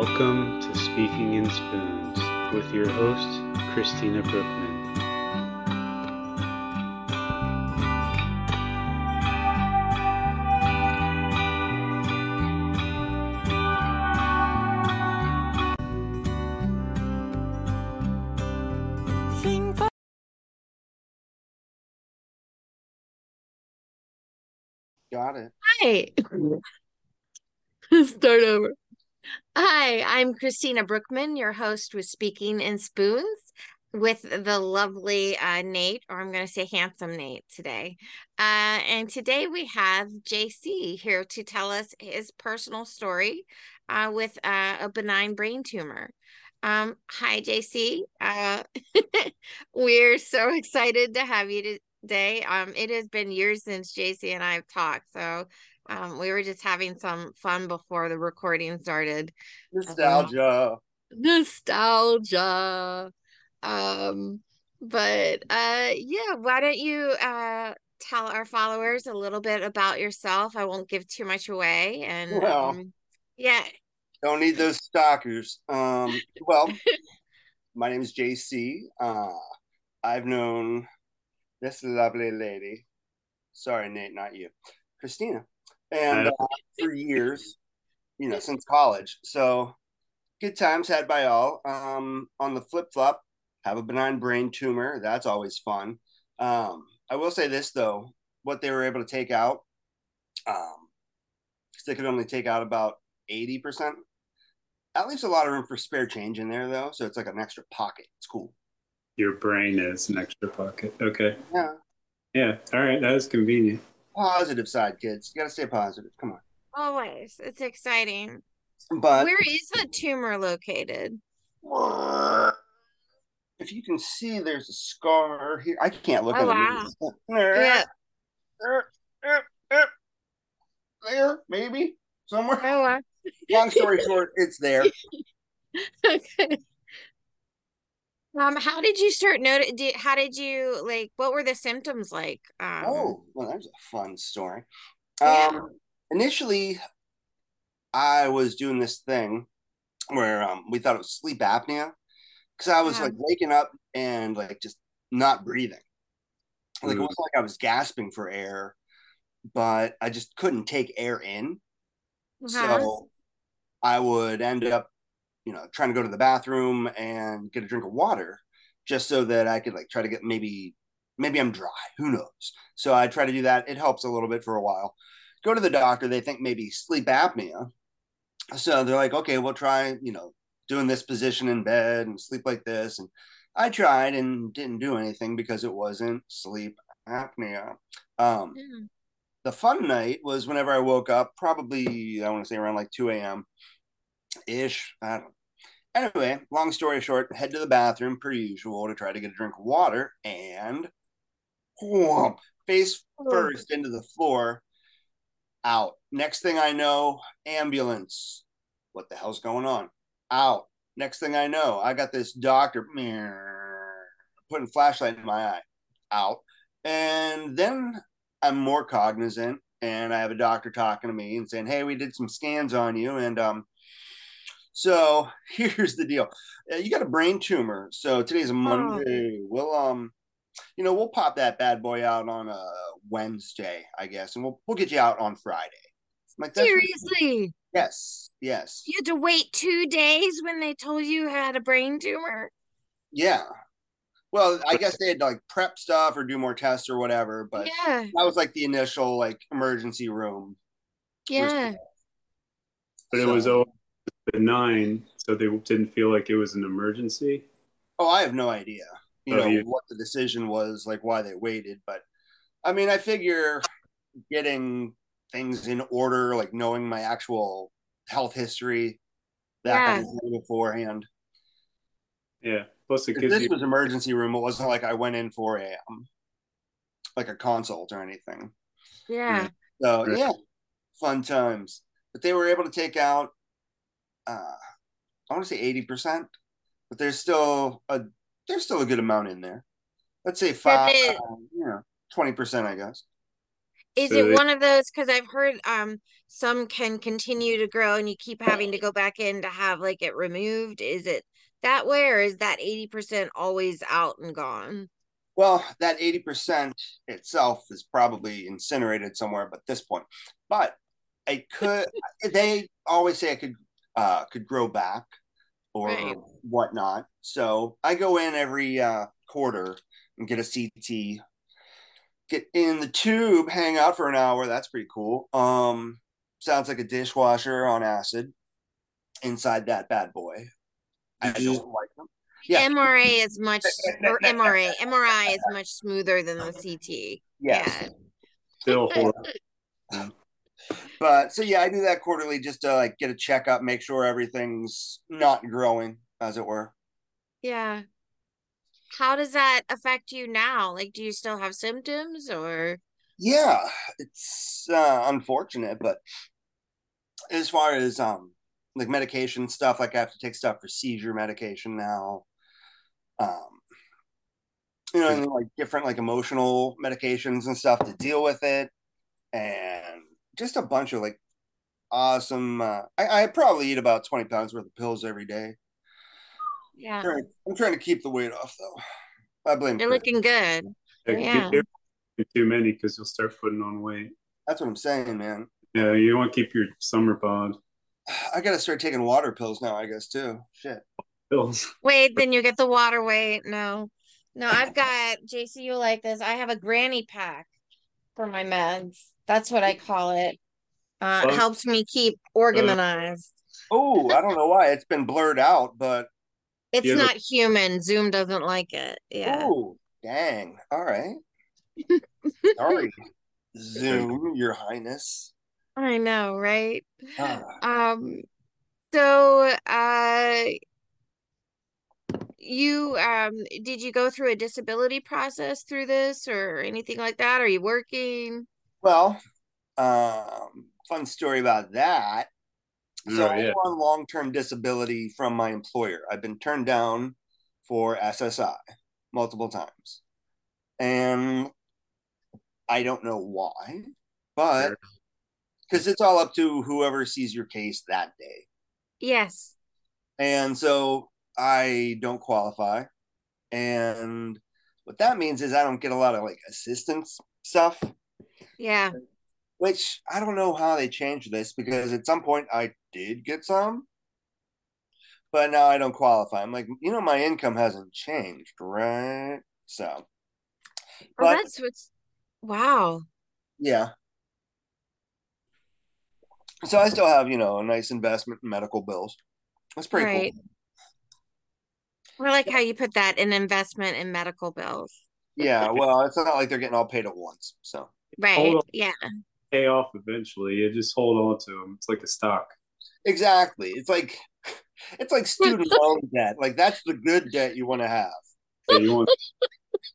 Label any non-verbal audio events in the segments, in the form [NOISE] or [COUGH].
Welcome to Speaking in Spoons with your host, Christina Brookman. Got it. Hi. [LAUGHS] Start over. Hi, I'm Christina Brookman, your host with Speaking in Spoons with the lovely uh, Nate, or I'm going to say handsome Nate today. Uh, and today we have JC here to tell us his personal story uh, with uh, a benign brain tumor. Um, hi, JC. Uh, [LAUGHS] we're so excited to have you today. Um, it has been years since JC and I have talked, so um, we were just having some fun before the recording started. Nostalgia. Um, nostalgia. Um, but uh, yeah, why don't you uh tell our followers a little bit about yourself? I won't give too much away, and Well. um, yeah, Don't need those stalkers. Um, well, [LAUGHS] my name is JC. Uh, I've known this lovely lady. Sorry, Nate, not you, Christina, and uh, for years, you know, since college. So good times had by all. Um, on the flip flop, have a benign brain tumor. That's always fun. Um, I will say this though, what they were able to take out, um, because they could only take out about eighty percent. That leaves a lot of room for spare change in there though, so it's like an extra pocket. It's cool. Your brain is an extra pocket. Okay. Yeah. Yeah. All right. That is convenient. Positive side, kids. You gotta stay positive. Come on. always. It's exciting. But Where is the tumor located? if you can see, there's a scar here. I can't look Oh, at wow. it. Yeah. There, maybe somewhere. Oh, wow. Long story short, it's there. [LAUGHS] okay. Um, how did you start notice? Did, how did you like? What were the symptoms like? Um, Oh, well, that's a fun story. Yeah. Um, initially, I was doing this thing where um, we thought it was sleep apnea because I was Yeah. like waking up and like just not breathing. Like it Mm. wasn't like I was gasping for air, but I just couldn't take air in. uh-huh. So I would end up, you know, trying to go to the bathroom and get a drink of water just so that I could like try to get maybe maybe I'm dry, who knows. So I try to do that. It helps a little bit for a while. Go to the doctor, they think maybe sleep apnea. So they're like, "Okay, we'll try, you know, doing this position in bed and sleep like this." And I tried and didn't do anything because it wasn't sleep apnea. Um, Yeah. the fun night was whenever I woke up, probably I want to say around like 2 a.m. ish. I don't. Anyway, long story short, head to the bathroom per usual to try to get a drink of water and whoom, face first into the floor, out. Next thing I know, ambulance. What the hell's going on? Out. Next thing I know, I got this doctor putting flashlight in my eye. Out. And then I'm more cognizant and I have a doctor talking to me and saying, "Hey, we did some scans on you and um so [LAUGHS] here's the deal. Uh, You got a brain tumor. So today's a Monday. We'll um you know, we'll pop that bad boy out on a Wednesday, I guess, and we'll we'll get you out on Friday. Like, Seriously, yes, yes. you had to wait two days when they told you you had a brain tumor. Yeah. Well, I guess they had to like prep stuff or do more tests or whatever, but yeah, that was like the initial like emergency room. yeah. But it was all benign, so they didn't feel like it was an emergency. Oh, I have no idea. You Oh, know you- what the decision was, like why they waited, but I mean, I figure getting things in order, like knowing my actual health history, that kind of thing beforehand. Yeah. Plus, it If gives this you. was emergency room, it wasn't like I went in for a um, like a consult or anything. Yeah. So yeah, fun times. But they were able to take out, uh, I want to say eighty percent, but there's still a there's still a good amount in there. Let's say five, it- you know, twenty percent, I guess. Is So it they- one of those? Because I've heard um some can continue to grow and you keep having to go back in to have like it removed. Is it that way or is that 80% always out and gone? Well, that 80% itself is probably incinerated somewhere at this point. But I could they always say I could uh could grow back or Right. whatnot. So I go in every uh quarter and get a CT, get in the tube, hang out for an hour. That's pretty cool. Um sounds like a dishwasher on acid inside that bad boy. I Did you- don't like them. Yeah. MRA is much [LAUGHS] or MRA, MRI is much smoother than the CT. Yes. Yeah. Still horrible. [LAUGHS] But so yeah, I do that quarterly just to like get a checkup, make sure everything's not growing, as it were. Yeah. How does that affect you now? Like, do you still have symptoms or? Yeah, it's uh, unfortunate, but as far as um like medication stuff, like I have to take stuff for seizure medication now. Um, you know, and like different like emotional medications and stuff to deal with it, and just a bunch of like awesome. Uh, I, I probably eat about twenty pounds worth of pills every day. Yeah. trying, I'm trying to keep the weight off though. I blame. You're Chris. looking good. Like, Yeah. get- get too many because you'll start putting on weight. That's what I'm saying, man. Yeah, you want to keep your summer bod [SIGHS] I gotta start taking water pills now. I guess too. Shit. pills. Wait, then you get the water weight. No. No, I've got JC, you like this. I have a granny pack for my meds. That's what I call it. Uh, it Well- helps me keep organized. Oh, I don't know why it's been blurred out, but It's you ever- not human. Zoom doesn't like it. Yeah. oh, dang. All right. [LAUGHS] Sorry, Zoom, Your Highness. I know, right? Ah. Um, so uh you um did you go through a disability process through this or anything like that? Are you working? Well, um, fun story about that. So Oh, I'm on long-term disability from my employer. I've been turned down for SSI multiple times, and I don't know why, but Sure. because it's all up to whoever sees your case that day. Yes. And so I don't qualify. And what that means is I don't get a lot of like assistance stuff, Yeah. which I don't know how they changed this because at some point I did get some, but now I don't qualify. I'm like, you know, my income hasn't changed, right? So, Well, that's what's wow. yeah. So I still have, you know, a nice investment in medical bills. That's pretty Right. cool. I like how you put that in investment in medical bills. Yeah, well, it's not like they're getting all paid at once. So Right. Yeah. Pay off eventually. You just hold on to them. It's like a stock. Exactly. It's like [LAUGHS] it's like student loan debt. Like that's the good debt you want to have. Yeah, you want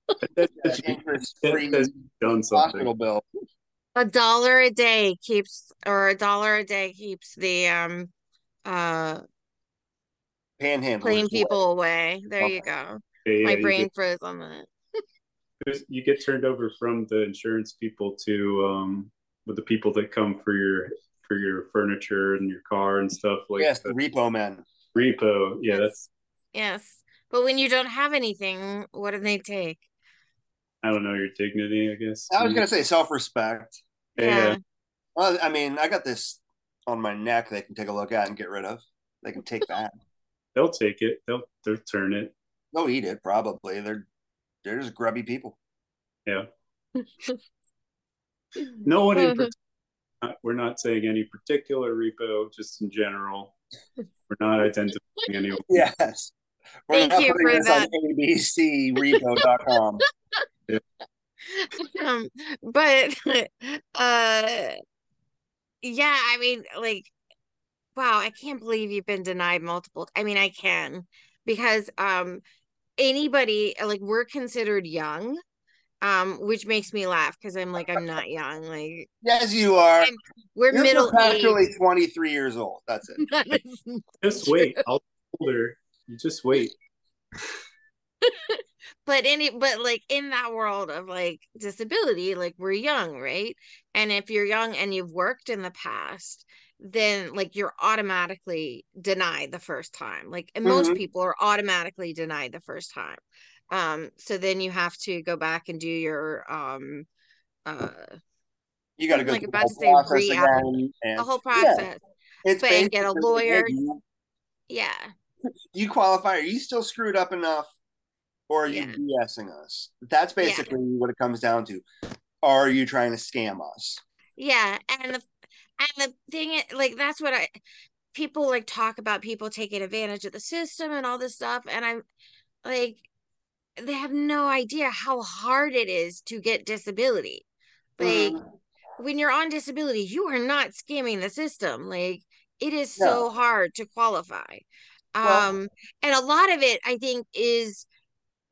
[LAUGHS] that, interest-free done hospital something. bill. A dollar a day keeps or a dollar a day keeps the um uh Panhandlers. plain people away. There you go. Yeah, yeah, My you brain get- froze on that. There's- you get turned over from the insurance people to um with the people that come for your for your furniture and your car and stuff like yes, the the repo man. repo. Yeah, that's Yes. But when you don't have anything, what do they take? I don't know your dignity. I guess. I was gonna say self-respect. Yeah. Well, I mean, I got this on my neck they can take a look at and get rid of. They can take that. they'll take it. They'll they'll turn it. They'll eat it probably. They're they're just grubby people. Yeah. [LAUGHS] No one in Mhm. particular. We're not saying any particular repo, just in general. We're not identifying anyone. [LAUGHS] Yes. We're Thank not you putting for this that. on abcrepo.com. [LAUGHS] um, but uh yeah, I mean like wow, I can't believe you've been denied multiple. I mean, I can because um anybody like we're considered young um which makes me laugh because I'm like I'm not young like yes, you are. I'm- we're You're middle actually 23 years old. That's it. [LAUGHS] That is Just wait. I'll be older. You just wait. [LAUGHS] but any but like in that world of like disability like we're young right and if you're young and you've worked in the past then like you're automatically denied the first time like and most Mhm. people are automatically denied the first time um so then you have to go back and do your um uh You got to go like, through about the to whole say process. And the whole yeah, it's and get a lawyer you, yeah [LAUGHS] you qualify. Are you still screwed up enough, or are you Yeah. BSing us? That's Yeah. basically what it comes down to. Are you trying to scam us? Yeah, and the and the thing is, like that's what I people like talk about people taking advantage of the system and all this stuff, and I'm like they have no idea how hard it is to get disability. Like Mhm. when you're on disability, you are not scamming the system. Like it is No. so hard to qualify. Well- Um and a lot of it I think is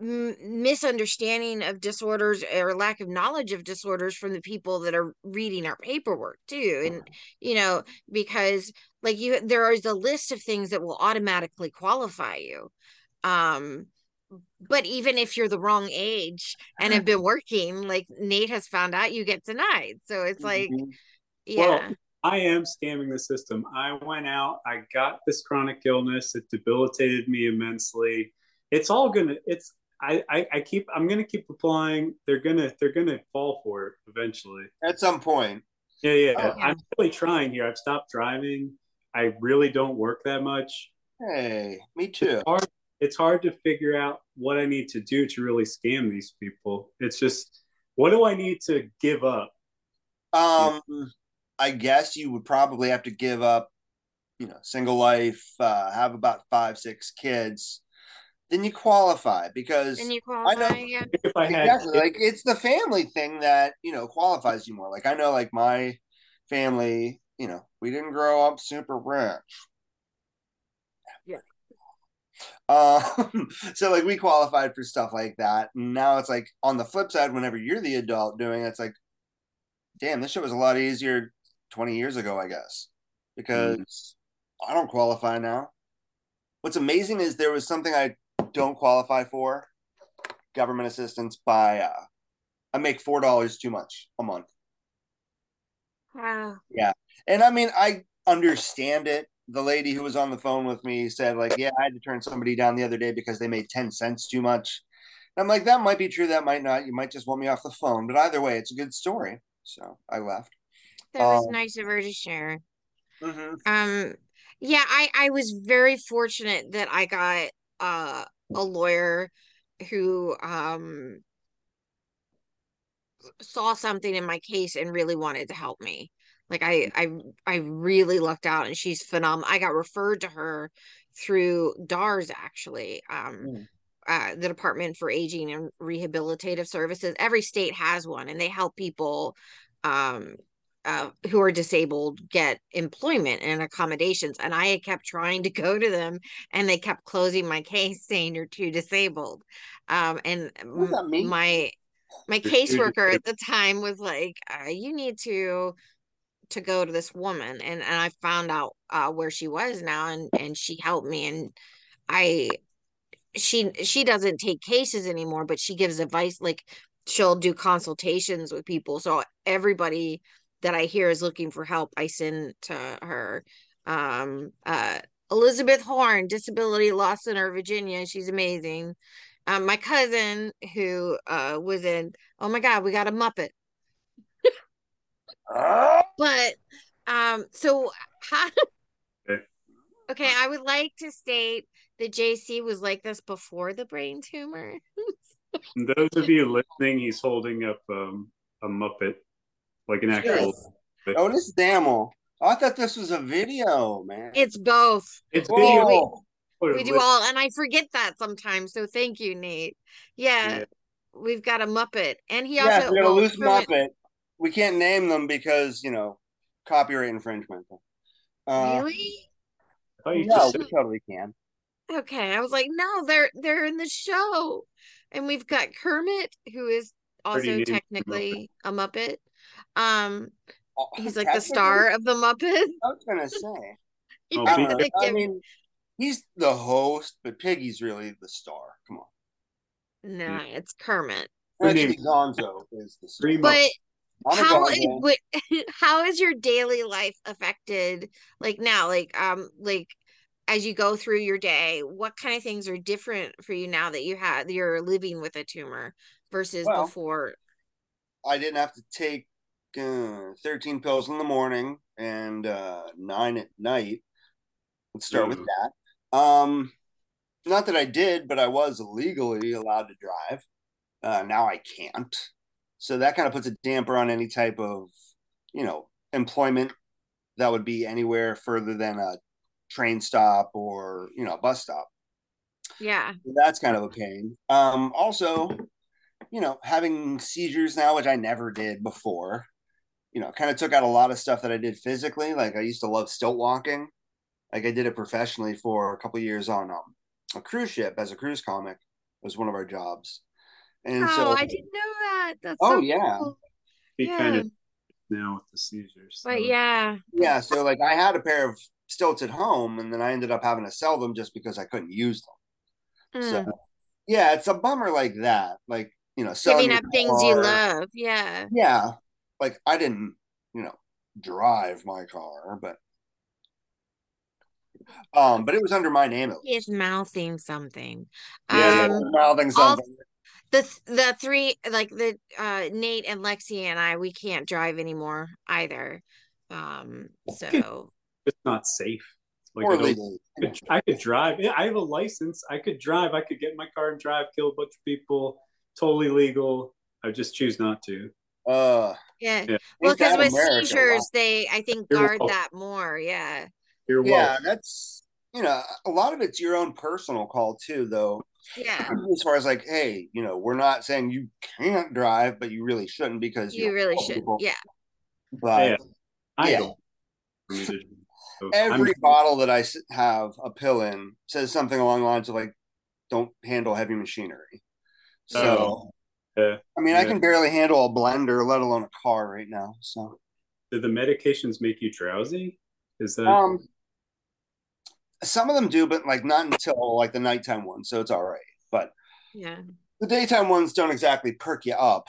misunderstanding of disorders or lack of knowledge of disorders from the people that are reading our paperwork too and you know because like you there is a list of things that will automatically qualify you um but even if you're the wrong age and have [LAUGHS] been working like Nate has found out you get denied so it's like Mhm. yeah I am scamming the system. I went out, I got this chronic illness, it debilitated me immensely. It's all gonna it's I, I, I keep I'm gonna keep applying. They're gonna they're gonna fall for it eventually. at some point. Yeah, yeah. Oh. I'm really trying here. I've stopped driving. I really don't work that much. Hey, me too. hard it's hard to figure out what I need to do to really scam these people. It's just what do I need to give up? Um, I guess you would probably have to give up, you know, single life, uh, have about five, six kids, then you qualify because and you know- yeah If I had exactly like it's the family thing that you know qualifies you more. Like I know, like my family, you know, we didn't grow up super rich. Yeah. Um, [LAUGHS] so like we qualified for stuff like that. And now it's like on the flip side, whenever you're the adult doing it, it's like, damn, this shit was a lot easier 20 years ago, I guess. Because I don't qualify now. What's amazing is there was something I don't qualify for government assistance by uh I make four dollars too much a month. wow And I mean I understand it. The lady who was on the phone with me said, like, yeah, I had to turn somebody down the other day because they made 10 cents too much. And I'm like, that might be true, that might not. You might just want me off the phone. But either way, it's a good story. So I left. that was Um, nice of her to share Mm-hmm. Um, yeah, I I was very fortunate that I got uh a lawyer who um saw something in my case and really wanted to help me. Like I I I really lucked out and she's phenomenal. I got referred to her through DARS actually. Um Mm. uh, the Department for Aging and Rehabilitative Services. Every state has one, and they help people um, uh, who are disabled get employment and accommodations. And I had kept trying to go to them, and they kept closing my case, saying you're too disabled. Um, and What does that mean? my my caseworker at the time was like, uh, "You need to." to go to this woman and, and I found out uh, where she was now and and she helped me and I she she doesn't take cases anymore but she gives advice like she'll do consultations with people so everybody that i hear is looking for help i send to her um uh elizabeth horn disability law center virginia she's amazing um my cousin who uh was in oh my god we got a muppet Ah! but um so how [LAUGHS] Okay. okay i would like to state that jc was like this before the brain tumor [LAUGHS] those of you listening, he's holding up um, a Muppet, like an actual. Oh, this is Damel. Oh, I thought this was a video, man. it's both It's Whoa. video. we do all and i forget that sometimes so thank you nate yeah, Yeah. we've got a muppet and he yeah, also we got a well, loose Muppet. We can't name them because you know copyright infringement. Uh, really I thought you no, just we totally can. okay i was like no they're they're in the show and we've got kermit who is also named the technically a muppet um Oh, he's like the star of the muppet I was gonna say. [LAUGHS] Oh, I, know. I mean, he's the host, but Piggy's really the star. Come on. No, it's Kermit. Actually, Gonzo is the Primo. But I'm a how Gonzo. is, what, how is your daily life affected like now like um like as you go through your day what kind of things are different for you now that you have you're living with a tumor versus Well, before I didn't have to take uh, 13 pills in the morning and uh, nine at night. Let's start with that. Um, not that I did, but I was legally allowed to drive. Uh, now I can't. So that kind of puts a damper on any type of, you know, employment that would be anywhere further than a train stop or, you know, a bus stop yeah that's kind of a pain. Um, also, you know, having seizures now, which I never did before, you know, kind of took out a lot of stuff that I did physically. Like I used to love stilt walking. Like I did it professionally for a couple of years on um, a cruise ship as a cruise comic It was one of our jobs. And oh so, i didn't know that that's Oh, so yeah. cool. Be kind of now with the seizures. but yeah yeah, so like I had a pair of stilts at home and then I ended up having to sell them just because I couldn't use them. Mm. So, yeah, it's a bummer like that. Like, you know, selling giving up things you love yeah yeah like i didn't you know drive my car but um but it was under my name at he is mouthing something yeah um mouthing all- something the th- the three like the uh Nate and Lexi and I we can't drive anymore either. Um so It's not safe. Like, I or I could, I could drive. Yeah, I have a license. I could drive. I could get in my car and drive, kill a bunch of people. Totally legal. I just choose not to. Uh yeah. Yeah. Well, because with America, seizures they I think guard that more. Yeah. You're yeah welcome. that's you know a lot of it's your own personal call too though Yeah. [CLEARS THROAT] as far as like hey you know we're not saying you can't drive but you really shouldn't because You really other should. people- Yeah. but Yeah. I Yeah. don't. for me to- so I'm- every bottle that I s- have a pill in says something along the lines of like, "Don't handle heavy machinery." So, Oh, yeah. I mean, I can barely handle a blender, let alone a car right now. So, Do the medications make you drowsy? Is that um, some of them do, but like not until like the nighttime ones. So it's all right. But Yeah. the daytime ones don't exactly perk you up.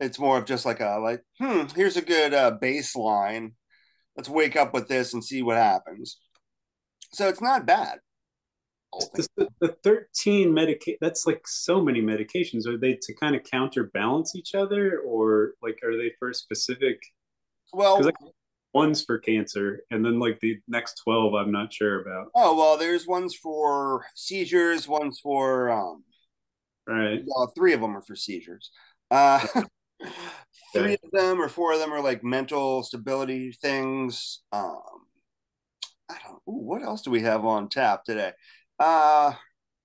It's more of just like a like, hmm, here's a good uh, baseline. Let's wake up with this and see what happens. So it's not bad. The, the 13 medica that's like so many medications are they to kind of counterbalance each other or like are they for specific Well, I- one's for cancer and then like the next 12 i'm not sure about Oh well, there's ones for seizures, ones for um, right well, three of them are for seizures. Uh, [LAUGHS] three of them or four of them are like mental stability things. Um, I don't. Ooh, what else do we have on tap today? Uh,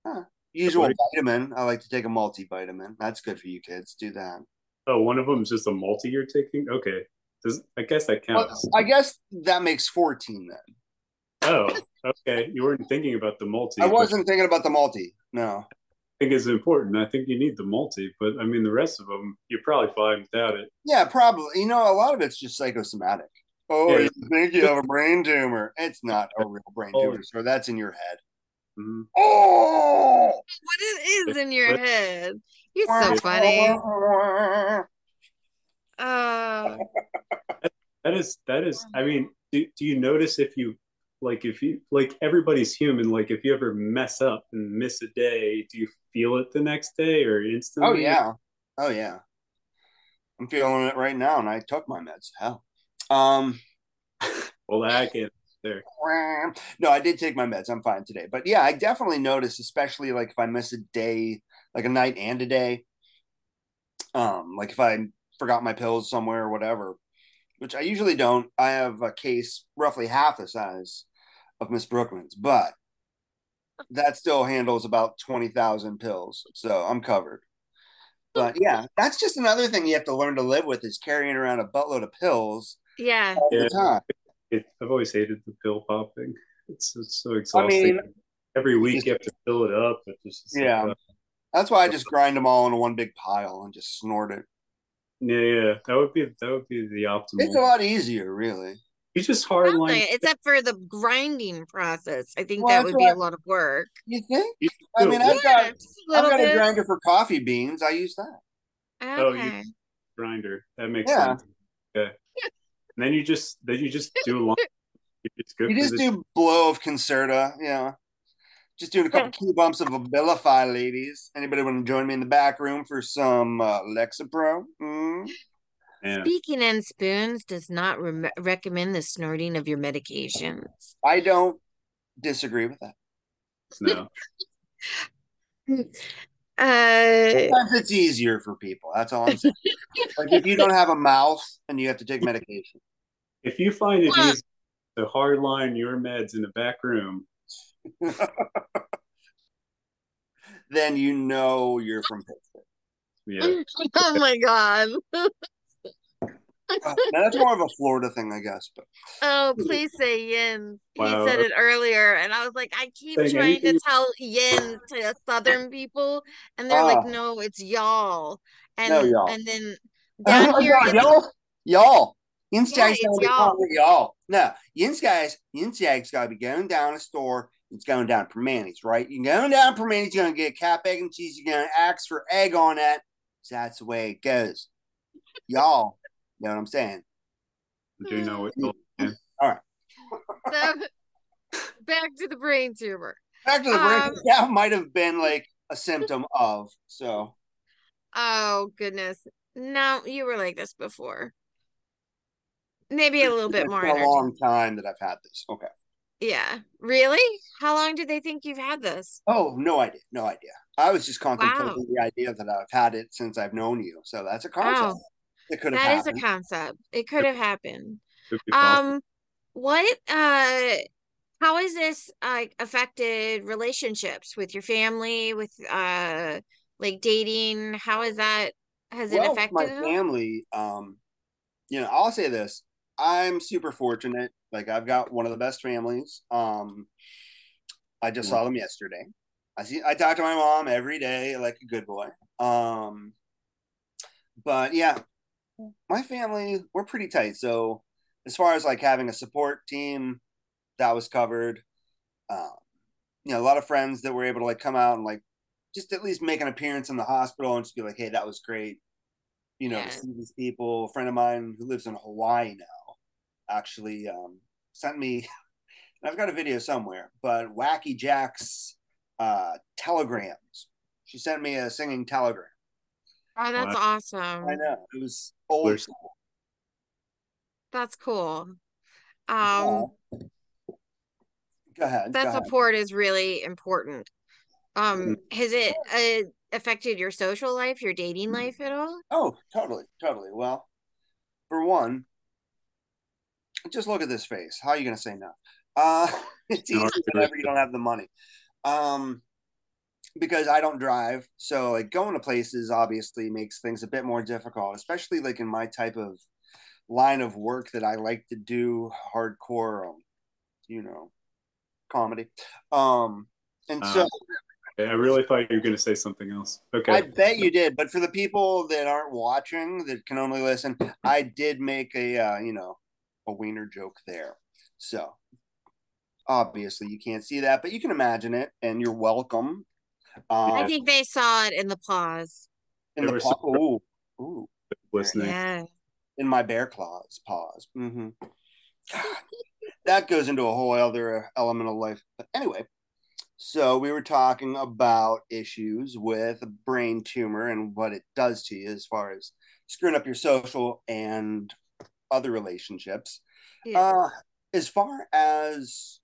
huh, usual vitamin. I like to take a multivitamin. That's good for you kids. Do that. oh one of them is just a multi you're taking okay Does, i guess that Well, counts I guess that makes fourteen then. oh okay you weren't thinking about the multi I wasn't thinking about the multi. No. i think it's important i think you need the multi but i mean the rest of them you're probably fine without it Yeah, probably. You know, a lot of it's just psychosomatic. Oh, Yeah. you think you have a brain tumor? It's not a real brain Oh. tumor, so that's in your head. Mhm. Oh, What it is is in your head? You're so funny. Uh That is that is. I mean, do, do you notice if you like if you like everybody's human? Like if you ever mess up and miss a day, do you feel it the next day or instantly? Oh yeah, oh yeah. I'm feeling it right now, and I took my meds. Hell, um, Well, that get there. no, I did take my meds. I'm fine today, but yeah, I definitely notice, especially like if I miss a day, like a night and a day. Um, like if I forgot my pills somewhere or whatever, which I usually don't. I have a case roughly half the size of Miss Brookman's, but that still handles about 20,000 pills. So I'm covered. But yeah, that's just another thing you have to learn to live with is carrying around a buttload of pills yeah. all the time. It, I've always hated the pill popping. It's, it's so I exhausting. mean, Every week you have to fill it up. It's just it's like, Yeah. uh, that's why I just grind them all into one big pile and just snort it. yeah, yeah. That would be that would be the optimal. It's a lot easier, really. You You just hard line. Nothing, except for the grinding process. I think Well, that would be what- a lot of work. You think? You I mean, it. I've got just a I've little got a grinder for coffee beans. I use that. Oh, you- grinder. That makes Yeah. sense. Okay. And then you just then you just do a long. It's good You just do blow of Concerta, yeah. Just doing a couple key bumps of Abilify, ladies. Anybody want to join me in the back room for some uh, Lexapro? Mm? yeah. Speaking in Spoons does not re- recommend the snorting of your medications. I don't disagree with that. No. [LAUGHS] Uh, Sometimes it's easier for people. That's all I'm saying. [LAUGHS] like if you don't have a mouth and you have to take medication. If you find it Well- easy to hard line your meds in the back room, [LAUGHS] then you know you're from Pittsburgh. yeah. [LAUGHS] oh my god. Uh, [LAUGHS] that's more of a Florida thing, I guess. But [LAUGHS] Oh, please say yin. Wow. He said it earlier, and I was like, I keep Saying trying to tell yin to Southern people, and they're like, Ah. no, it's y'all. And No, y'all. and then [LAUGHS] oh down my here, God, y'all, y'all. Yin's Yeah, y'all. it y'all. No, Yin's guys, Yin's guys gotta be going down a store. It's going down Primanti's, right? You're going down Primanti's, you're gonna get cap, egg, and cheese. You're gonna ask for egg on that. So that's the way it goes. Y'all, you know what I'm saying? Do you know what? you'll- so back to the brain tumor. Back to the Um. That might have been like a symptom of. So Oh goodness. No, you were like this before. Maybe a little bit more a energy. long time that I've had this. Okay. Yeah. Really? How long do they think you've had this? Oh, no idea. No idea. I was just contemplating Wow. the idea that I've had it since I've known you. So that's a concept. Wow. It could have That is a concept. It could have happened. could be possible. Um, what uh how has this uh affected relationships with your family, with uh like dating? How is that has it affected my family, um, you know, I'll say this. I'm super fortunate. Like I've got one of the best families. Um, I just saw them yesterday. I see I talk to my mom every day like a good boy. Um, but yeah, my family, we're pretty tight. So as far as like having a support team, that was covered. Um, you know, a lot of friends that were able to like come out and like just at least make an appearance in the hospital and just be like, hey, that was great. You know, Yeah. to see these people. A friend of mine who lives in Hawaii now actually um, sent me, and [LAUGHS] I've got a video somewhere, but Wacky Jack's uh, telegrams. She sent me a singing telegram. Oh, that's Wow. awesome. I know it was old There's- school. That's cool. Um, Yeah. Go ahead. that go ahead. support is really important. Um, has it uh, affected your social life, your dating life at all? Oh, totally, totally. Well, for one, just look at this face. How are you going to say no? Uh, [LAUGHS] it's No, easy whenever you don't have the money. Um, because I don't drive, so like going to places obviously makes things a bit more difficult, especially like in my type of line of work that I like to do, hardcore, um, you know, comedy. Um, and so. Uh, I really thought you were going to say something else. Okay. I bet you did, but for the people that aren't watching, that can only listen, I did make a uh, you know a wiener joke there. So obviously you can't see that, but you can imagine it, and you're welcome. I Um, think they saw it in the paws. in There the was paw- some- ooh, ooh, Listening. Yeah. in my bear claws paws. hmm [SIGHS] that goes into a whole other element of life. But anyway, so we were talking about issues with a brain tumor and what it does to you as far as screwing up your social and other relationships. Yeah. Uh, as far as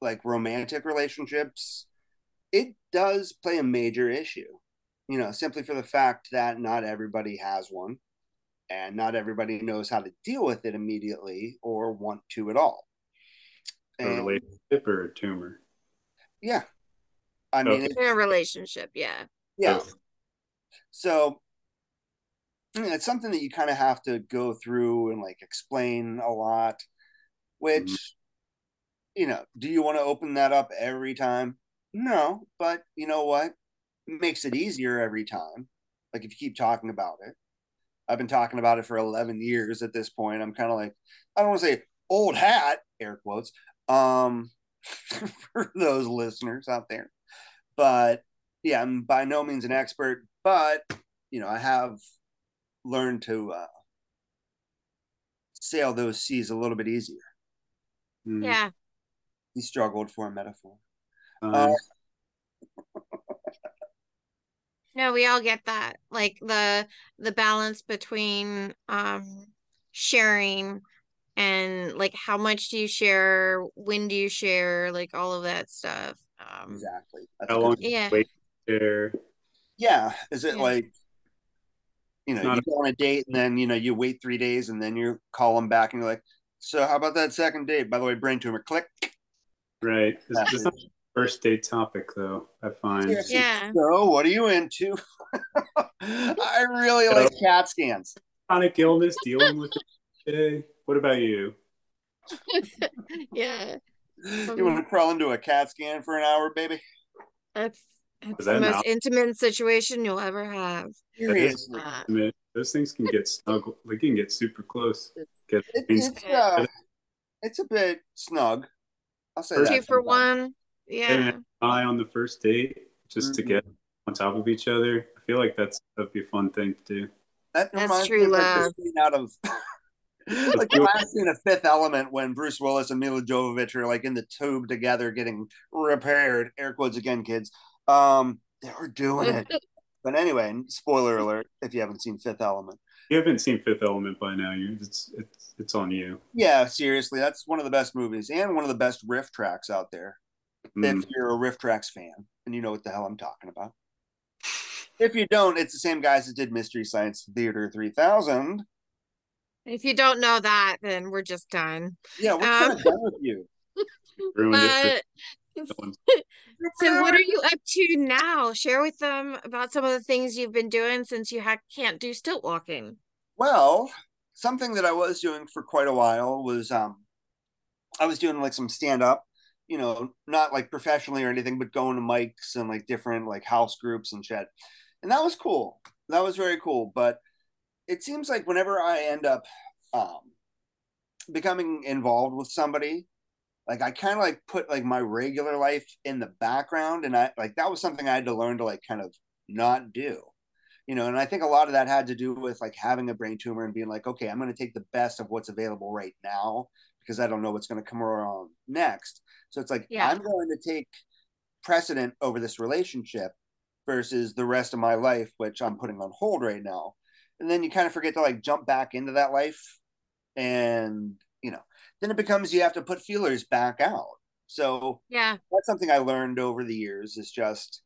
like romantic relationships, it does play a major issue. You know, simply for the fact that not everybody has one and not everybody knows how to deal with it immediately or want to at all. A And, relationship or a tumor? yeah. I mean, Okay. it- In a relationship, yeah. yeah. Both. So yeah, it's something that you kind of have to go through and like explain a lot, which, Mhm. you know, do you want to open that up every time? No, but you know what? It makes it easier every time. Like if you keep talking about it. I've been talking about it for 11 years at this point. I'm kind of like, I don't want to say old hat, air quotes, um, [LAUGHS] for those listeners out there. But yeah, I'm by no means an expert, but you know, I have learned to uh, sail those seas a little bit easier. Mm. Yeah. He struggled for a metaphor. Uh, No, we all get that. Like the the balance between um sharing and like how much do you share, when do you share, like all of that stuff. Um Exactly. That's how long yeah. wait there? Yeah. Is it Yeah. like you know, Not you go on a date and then you know you wait three days and then you call them back and you're like, so how about that second date? By the way, brain tumor, click. Right. It's, it's not a first date topic though. I find. Seriously. Yeah. So what are you into? [LAUGHS] I really like CAT scans. Chronic illness, dealing with it. Okay. What about you? [LAUGHS] Yeah. You want to crawl into a CAT scan for an hour, baby? That's that's Is the most now? intimate situation you'll ever have. Seriously. I mean, those things can get snuggle. They can get super close. Get It, it's uh, it's a bit snug. I'll say two for sometimes. one. Yeah. eye on the first date just to Mhm. get on top of each other. I feel like that's that'd be a fun thing to do. That That's true me of like love. scene out of [LAUGHS] like the last scene of Fifth Element when Bruce Willis and Milla Jovovich are like in the tube together getting repaired. Air quotes again, kids. Um, they were doing it. [LAUGHS] But anyway, spoiler alert if you haven't seen Fifth Element. You haven't seen Fifth Element by now, you it's it's it's on you. Yeah, seriously, that's one of the best movies and one of the best RiffTrax out there. Mm. If you're a RiffTrax fan and you know what the hell I'm talking about. If you don't, it's the same guys that did Mystery Science Theater 3000. If you don't know that, then we're just done. Yeah, we're Um, kind of done with you. [LAUGHS] Ruined it for someone. [LAUGHS] so what are you up to now? Share with them about some of the things you've been doing since you ha can't do stilt walking. Well, something that I was doing for quite a while was um I was doing like some stand up, you know, not like professionally or anything, but going to mics and like different like house groups and shit. And that was cool. That was very cool. But it seems like whenever I end up um becoming involved with somebody, like I kind of like put like my regular life in the background and I like that was something I had to learn to like kind of not do you know and i think a lot of that had to do with like having a brain tumor and being like okay i'm going to take the best of what's available right now because i don't know what's going to come around next so it's like Yeah. i'm going to take precedent over this relationship versus the rest of my life which i'm putting on hold right now and then you kind of forget to like jump back into that life and you know then it becomes you have to put feelers back out so Yeah. that's something I learned over the years is just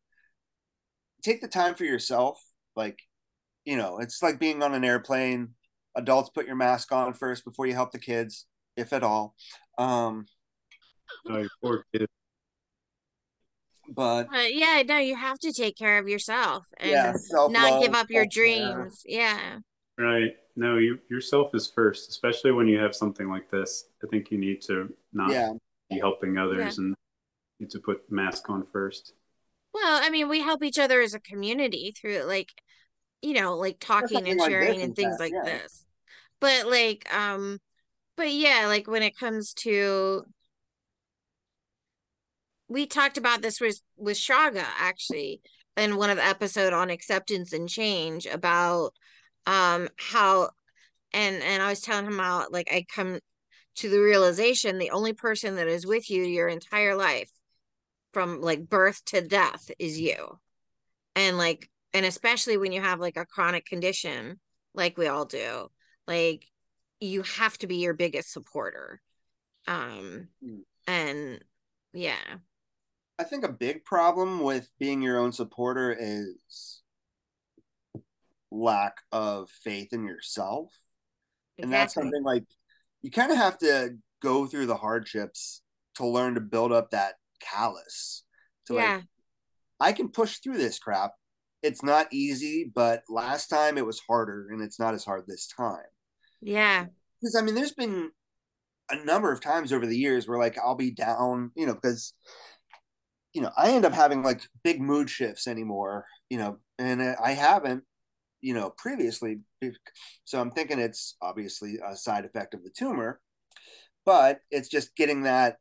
take the time for yourself. Like, you know, it's like being on an airplane. Adults put your mask on first before you help the kids, if at all. Um, Oh, poor kid. but Uh, yeah, no, you have to take care of yourself and yeah, not give up your dreams. Yeah. Right. No, you yourself is first, especially when you have something like this. I think you need to not Yeah, be helping others and need to put mask on first. Well, I mean, we help each other as a community through like, you know, like talking something and like sharing this, and things fact, like yeah. this. But like, um, but yeah, like when it comes to we talked about this with with Shaga actually in one of the episode on acceptance and change about um how and and I was telling him how like I come to the realization the only person that is with you your entire life from like birth to death is you. And like and especially when you have like a chronic condition like we all do, like you have to be your biggest supporter. Um Mm. and yeah. I think a big problem with being your own supporter is lack of faith in yourself. And that's something like you kind of have to go through the hardships to learn to build up that callus. To like, I can push through this crap. It's not easy, but last time it was harder and it's not as hard this time. Yeah. Because I mean, there's been a number of times over the years where like I'll be down, you know, because you know, I end up having like big mood shifts anymore, you know, and uh, I haven't, you know, previously. So I'm thinking it's obviously a side effect of the tumor. but it's just getting that.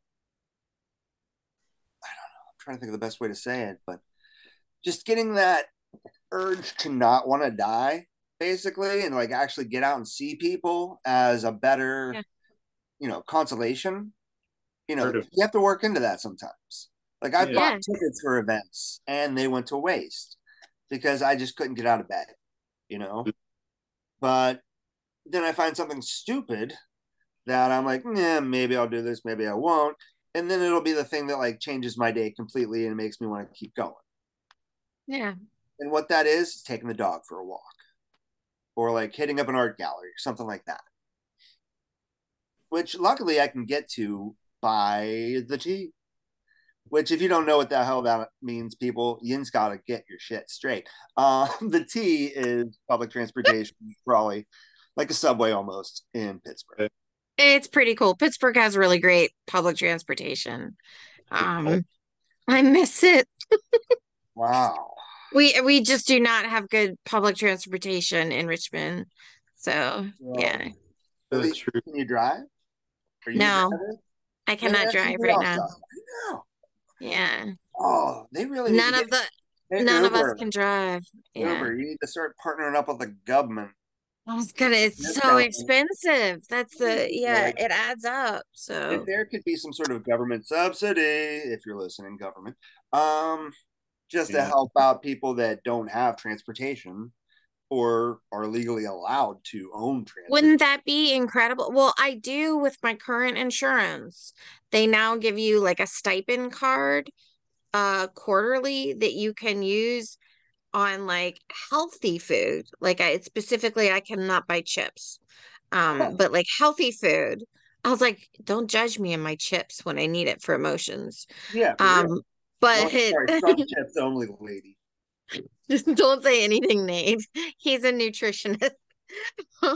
I don't know. I'm trying to think of the best way to say it, but just getting that urge to not want to die, basically, and like actually get out and see people as a better, yeah. you know, consolation. You know, you have to work into that sometimes. Like I yeah. bought tickets for events and they went to waste because I just couldn't get out of bed, you know. Mm. But then I find something stupid that I'm like, yeah, maybe I'll do this, maybe I won't. And then it'll be the thing that like changes my day completely and makes me want to keep going. Yeah. And what that is, is taking the dog for a walk or like hitting up an art gallery or something like that. Which luckily I can get to by the T. Which, if you don't know what the hell that means, people, yin's got to get your shit straight. Uh, [LAUGHS] the T is public transportation, [LAUGHS] probably like a subway almost in Pittsburgh. It's pretty cool. Pittsburgh has really great public transportation. Um, I miss it. [LAUGHS] wow. We we just do not have good public transportation in Richmond. So well, yeah. That's true. Can you drive? You no, I cannot drive right now. I know. Yeah. Oh, they really none of the none Uber. of us can drive. Yeah. Uber, you need to start partnering up with the government. I was gonna. It's so expensive. That's the yeah. Like, it adds up. So if there could be some sort of government subsidy, if you're listening, government, um, just yeah. to help out people that don't have transportation or are legally allowed to own transportation. Wouldn't that be incredible? Well, I do with my current insurance. They now give you like a stipend card uh quarterly that you can use on like healthy food. Like I specifically I cannot buy chips. Um, oh. but like healthy food. I was like, don't judge me and my chips when I need it for emotions. Yeah. Um, but oh, sorry, chips only, lady. Just don't say anything, Nate. [LAUGHS] He's a nutritionist. [LAUGHS]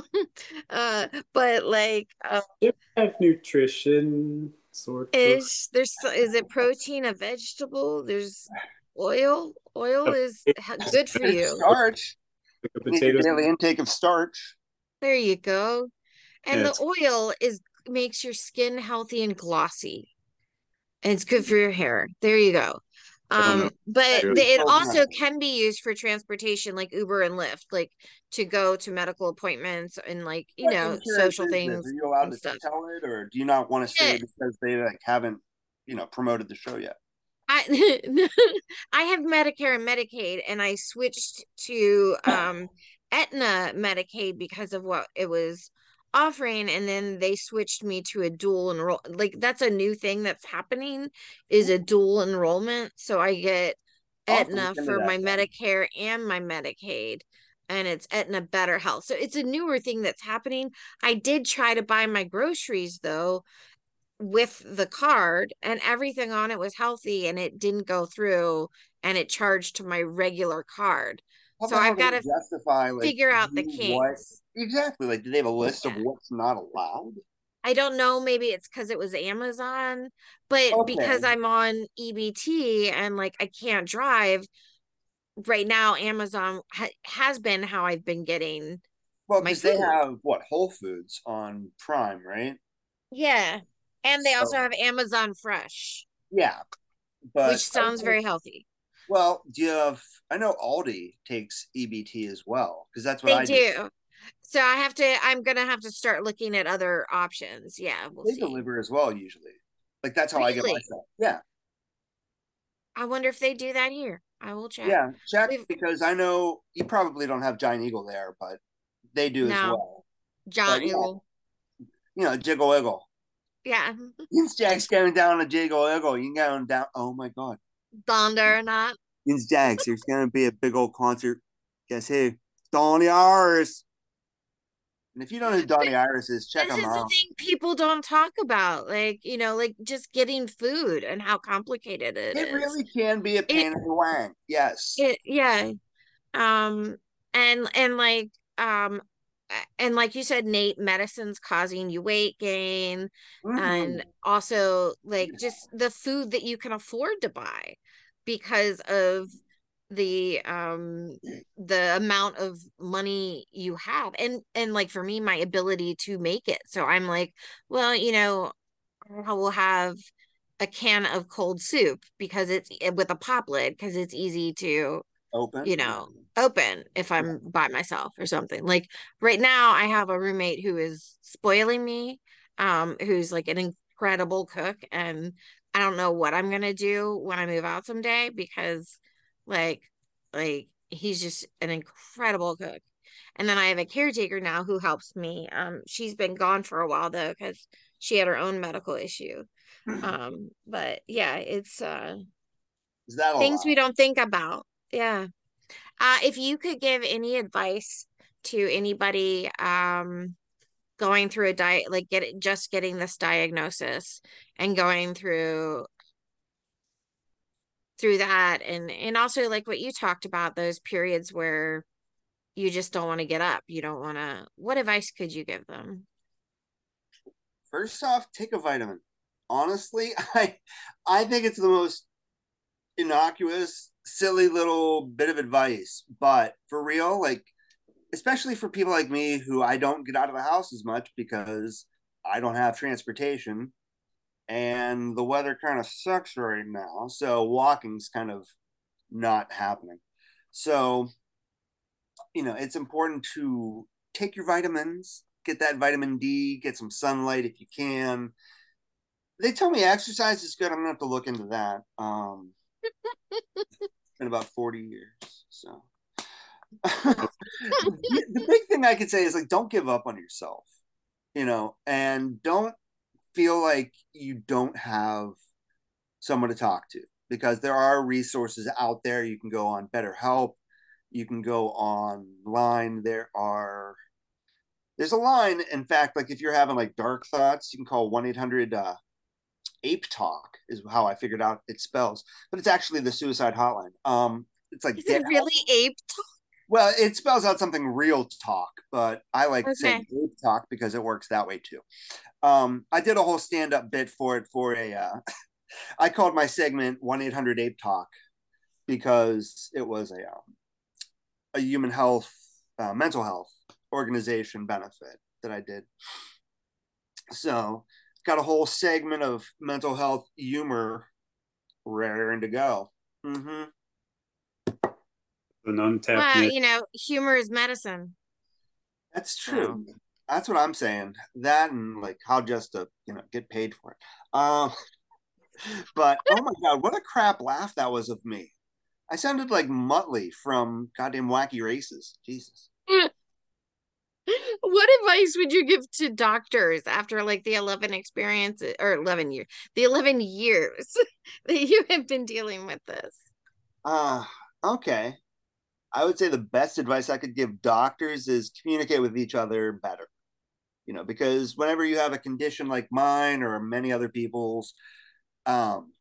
uh, but like, um, have nutrition sort is there's is it protein a vegetable? There's oil. Oil is good for you. Starch. potatoes. Daily intake of starch. There you go. And yeah, the oil is makes your skin healthy and glossy. And it's good for your hair. There you go. Um, but it also can be used for transportation like Uber and Lyft, like to go to medical appointments and like, you what know, social things. Are you allowed to stuff. tell it or do you not want to say yeah. because they like haven't, you know, promoted the show yet? I [LAUGHS] I have Medicare and Medicaid, and I switched to [LAUGHS] um, Aetna Medicaid because of what it was offering, and then they switched me to a dual enroll. Like that's a new thing that's happening is a dual enrollment, so I get Aetna for my Medicare and my Medicaid. And it's Aetna Better Health. So it's a newer thing that's happening. I did try to buy my groceries though, with the card and everything on it was healthy and it didn't go through and it charged to my regular card. So I've got to justify like, figure out the kinks. Exactly. Like, do they have a list yeah. of what's not allowed? I don't know. Maybe it's because it was Amazon, but okay. because I'm on EBT and like I can't drive right now, Amazon ha- has been how I've been getting. Well, because they have what Whole Foods on Prime, right? Yeah. And they so, also have Amazon Fresh. Yeah. But which sounds very healthy. Well, do you have I know Aldi takes EBT as well, because that's what they I do. do. So I have to I'm gonna have to start looking at other options. Yeah, we'll they see. deliver as well usually. Like that's how really? I get myself. Yeah. I wonder if they do that here. I will check. Yeah, check We've... because I know you probably don't have Giant Eagle there, but they do no. as well. Giant Eagle. You know, Jiggle Wiggle. Yeah. Yins Jack's going down a jiggle wiggle. You can going down. Oh my god. Thunder or not. Yins Jack's, there's gonna be a big old concert. Guess who? Donnie Iris. And if you don't know who Donnie Iris is, check this him out. This is the thing people don't talk about, like you know, like just getting food and how complicated it, it is. really can be a pain it, in the wang. Yes. It, yeah. Um. And and like um and like you said nate medicine's causing you weight gain mm-hmm. and also like just the food that you can afford to buy because of the um the amount of money you have. And and like for me my ability to make it. So i'm like well you know I will have a can of cold soup because it's eh, with a pop lid because it's easy to Open. you know open if I'm by myself or something. Like right now I have a roommate who is spoiling me um who's like an incredible cook and I don't know what I'm going to do when I move out someday because like like he's just an incredible cook. And then I have a caretaker now who helps me. Um she's been gone for a while though cuz she had her own medical issue. [LAUGHS] Um but yeah, it's uh Is that things lot? we don't think about. Yeah. Uh if you could give any advice to anybody um going through a diet like get just getting this diagnosis and going through through that and and also like what you talked about those periods where you just don't want to get up you don't want to what advice could you give them First off, take a vitamin. Honestly, [LAUGHS] I I think it's the most innocuous, silly little bit of advice. But for real, like especially for people like me who I don't get out of the house as much because I don't have transportation and the weather kind of sucks right now. So walking's kind of not happening. So, you know, it's important to take your vitamins, get that vitamin D, get some sunlight if you can. They tell me exercise is good. I'm gonna have to look into that. Um, [LAUGHS] in about 40 years. So [LAUGHS] [LAUGHS] the, big thing I could say is like don't give up on yourself, you know, and don't feel like you don't have someone to talk to because there are resources out there. You can go on BetterHelp, you can go online. There are there's a line, in fact, like if you're having like dark thoughts, you can call 1-800 uh, ape talk is how I figured out it spells, but it's actually the suicide hotline. Um, it's like is it really ape talk? well, it spells out something real talk, but I like Okay. saying ape talk because it works that way too. Um, I did a whole stand up bit for it for a. Uh, [LAUGHS] I called my segment one eight hundred ape talk because it was a um, a human health, uh, mental health organization benefit that I did. So got a whole segment of mental health humor raring to go. hmm An untapped. Well, you know, humor is medicine. That's true. That's what I'm saying. That and like how just to you know get paid for it. Um, [LAUGHS] but oh my god, what a crap laugh that was of me. I sounded like Muttley from goddamn Wacky Races. Jesus. What advice would you give to doctors after like the 11 experiences or 11 years, the 11 years [LAUGHS] that you have been dealing with this? Uh, okay. I would say the best advice I could give doctors is communicate with each other better. You know, because whenever you have a condition like mine or many other people's, um,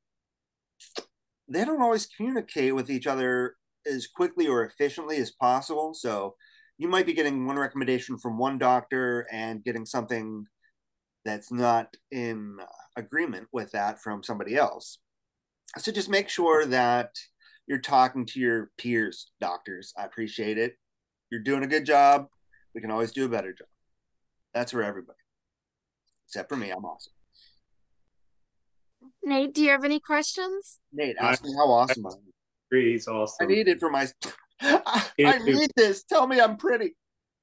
they don't always communicate with each other as quickly or efficiently as possible. So you might be getting one recommendation from one doctor and getting something that's not in agreement with that from somebody else. So just make sure that you're talking to your peers, doctors. I appreciate it. You're doing a good job. We can always do a better job. That's for everybody, except for me. I'm awesome. Nate, do you have any questions? Nate, ask me how awesome I am. He's awesome. I need it for my. I, Yeah, I too. need this. Tell me I'm pretty.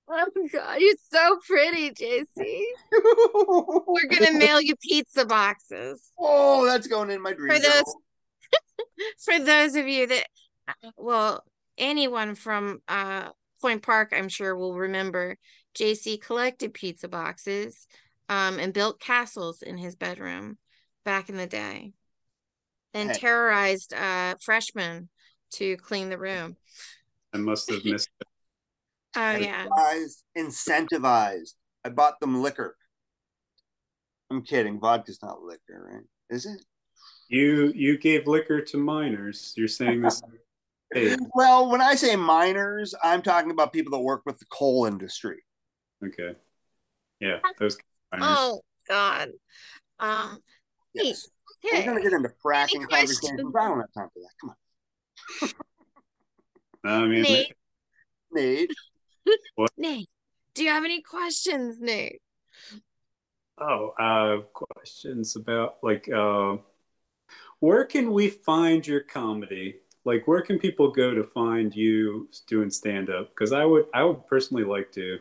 Oh my God, you're so pretty, JC. [LAUGHS] We're gonna mail you pizza boxes. oh, that's going in my dream. For those- [LAUGHS] For those of you that, well, anyone from uh, Point Park, I'm sure will remember JC collected pizza boxes um, and built castles in his bedroom back in the day and Hey. terrorized uh, freshmen to clean the room. I must have missed it. [LAUGHS] Oh, yeah. Incentivized, incentivized. I bought them liquor. I'm kidding. Vodka's not liquor, right? Is it? You you gave liquor to minors. You're saying this. Hey, [LAUGHS] Well, when I say miners, I'm talking about people that work with the coal industry. okay. Yeah, those minors. Oh, God. Um, Yes. We're going to get into fracking conversations. I don't have time for that. Come on. [LAUGHS] I mean, Nate, Nate, [LAUGHS] Nate, do you have any questions, Nate? Oh, uh, questions about like uh, where can we find your comedy? Like, where can people go to find you doing stand up? Because I would, I would personally like to.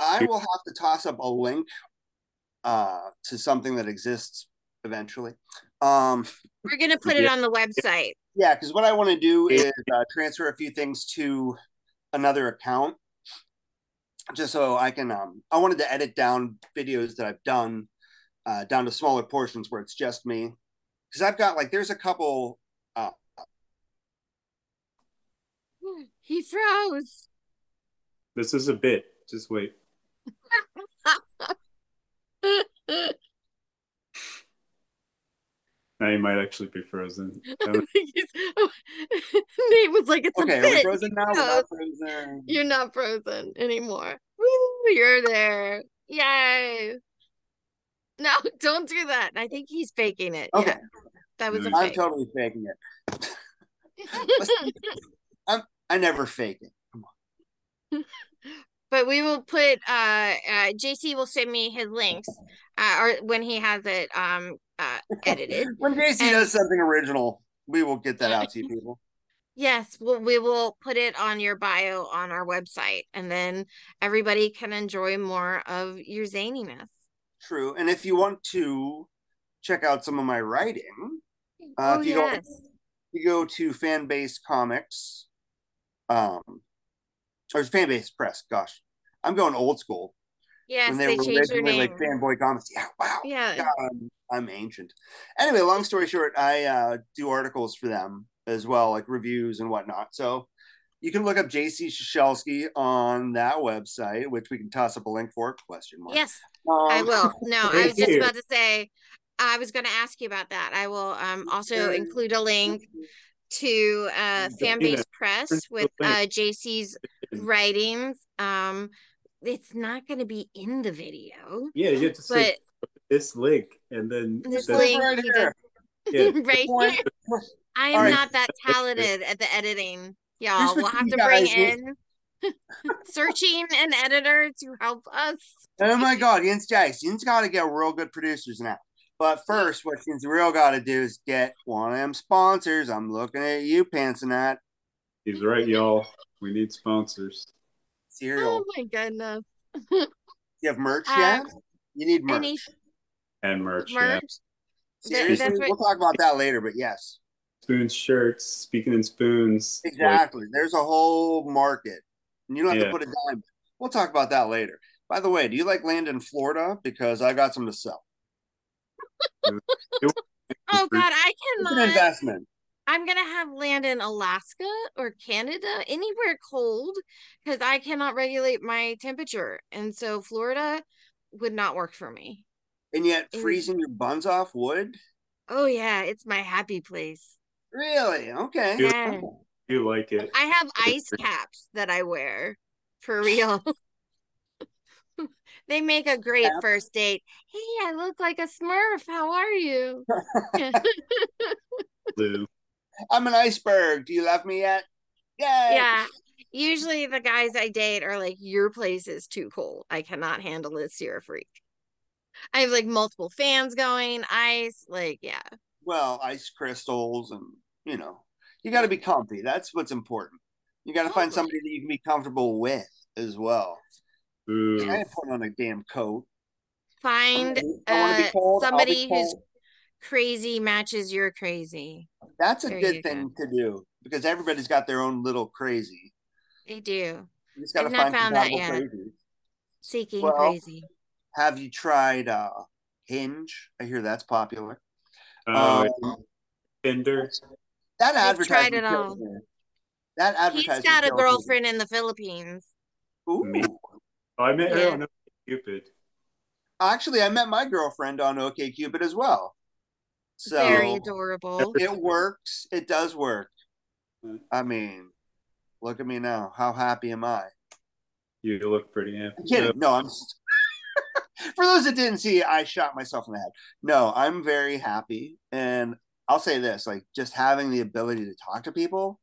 I will have to toss up a link uh, to something that exists eventually. Um, We're gonna put it on the website. Yeah, because what I want to do is uh, transfer a few things to another account, just so I can. Um, I wanted to edit down videos that I've done uh, down to smaller portions where it's just me, because I've got like there's a couple. Uh, [GASPS] He froze. This is a bit. Just wait. [LAUGHS] Now you might actually be frozen. [LAUGHS] [LAUGHS] Nate was like, "It's okay, a are bit." frozen now? We're No. not frozen. You're not frozen anymore. Woo, you're there. Yay. No, [LAUGHS] don't do that. I think he's faking it. Okay. Yeah, that was a I'm I'm fake. totally faking it. I never fake it. But we will put uh, uh JC will send me his links uh, or when he has it um uh edited. [LAUGHS] When JC And- does something original, we will get that out to you [LAUGHS] people. Yes, we'll, we will put it on your bio on our website and then everybody can enjoy more of your zaniness. True. And if you want to check out some of my writing, Uh, oh if you go- you go to Fanbase Comics, um, or Fanbase Press. Gosh, I'm going old school. Yes, when they, they, were changed their name. like Fanboy Comics. Yeah, wow. yeah. God, I'm, I'm ancient. Anyway, long story short, I uh, do articles for them as well, like reviews and whatnot. So you can look up JC Ciesielski on that website, which we can toss up a link for. Question mark. Yes, Um, I will. No, [LAUGHS] I was just you. about to say I was going to ask you about that. I will um also include a link to uh Fanbase. Press Press with uh JC's writings. Um it's not going to be in the video, yeah, you have to say this link and then this the- link right he here. yeah. [LAUGHS] right here. I am All right. not that talented at the editing. Y'all, Here's we'll have to bring guys in [LAUGHS] searching an editor to help us. Oh my god, Yin's Jace. Yin's got to get real good producers now. But first, what Yin's real got to do is get one of them sponsors. I'm looking at you, Pansanat. He's right, y'all. We need sponsors. Cereal. Oh my goodness. you have merch Um, yet? You need merch. Any And merch. Yeah. Seriously, that's what- we'll talk about that later. But yes, Spoons shirts. Speaking in spoons. like, exactly. There's a whole market, and you don't have Yeah. to put a dime. We'll talk about that later. By the way, do you like land in Florida? Because I got some to sell. [LAUGHS] Oh God, I It's an investment. I'm gonna have land in Alaska or Canada, anywhere cold, because I cannot regulate my temperature, and so Florida would not work for me. And yet, It was- freezing your buns off would? Oh yeah, it's my happy place. Really? Okay. Yeah. You like it. I have ice caps that I wear for [LAUGHS] real. they make a great Cap? first date. Hey, I look like a Smurf. How are you? [LAUGHS] [LAUGHS] Lou. I'm an iceberg. Do you love me yet? Yay! yeah. Usually the guys I date are like, your place is too cold. I cannot handle this. You're a freak. I have like multiple fans going, ice, like, yeah. Well, ice crystals, and you know, you got to be comfy. That's what's important. You got to find somebody that you can be comfortable with as well. Ooh. I put on a damn coat. Find I want to uh, be cold. I'll be somebody who's cold. Crazy matches your crazy. That's a there good you thing to do because everybody's got their own little crazy. They do. You just got to I've not find found that yet. crazy. Seeking Well, crazy. Have you tried uh Hinge? I hear that's popular. Uh, Um, Tinder. that We've tried it all. me. That He's advertisement. got a kills me. girlfriend in the Philippines. Ooh. Me. Oh, I met her Yeah. on Cupid. Actually, I met my girlfriend on OKCupid as well. So Very adorable. it works. It does work. Hmm. I mean, look at me now. How happy am I? You look pretty happy. I'm kidding. No, I'm. s- [LAUGHS] For those that didn't see, I shot myself in the head. No, I'm very happy, and I'll say this: like just having the ability to talk to people,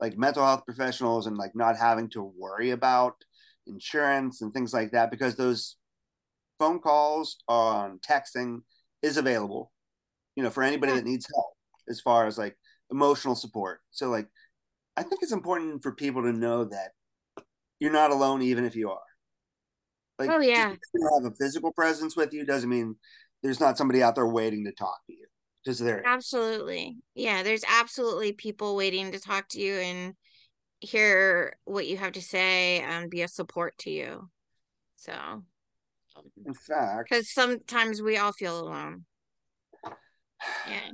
like mental health professionals, and like not having to worry about insurance and things like that, because those phone calls, on texting is available. You know, for anybody Yeah. that needs help as far as like emotional support. So like, I think it's important for people to know that you're not alone, even if you are. Like, Oh, yeah. you have a physical presence with you doesn't mean there's not somebody out there waiting to talk to you. Just there. Absolutely. Yeah, there's absolutely people waiting to talk to you and hear what you have to say and be a support to you. So, In fact, because sometimes we all feel alone. Yeah.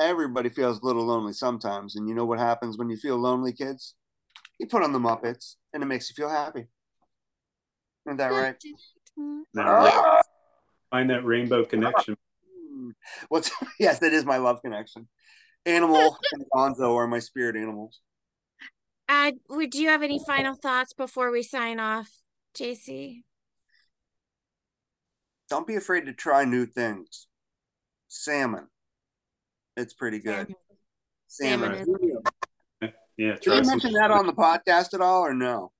everybody feels a little lonely sometimes. And you know what happens when you feel lonely, kids? You put on the Muppets and it makes you feel happy. Isn't that right? Yes. Find that rainbow connection. [LAUGHS] What's yes, that is my love connection. Animal [LAUGHS] and Gonzo are my spirit animals. Uh, would you have any final thoughts before we sign off, JC? Don't be afraid to try new things. Salmon. It's pretty good. Salmon Salmon. is- Yeah, Did try you mention that on the podcast at all or no?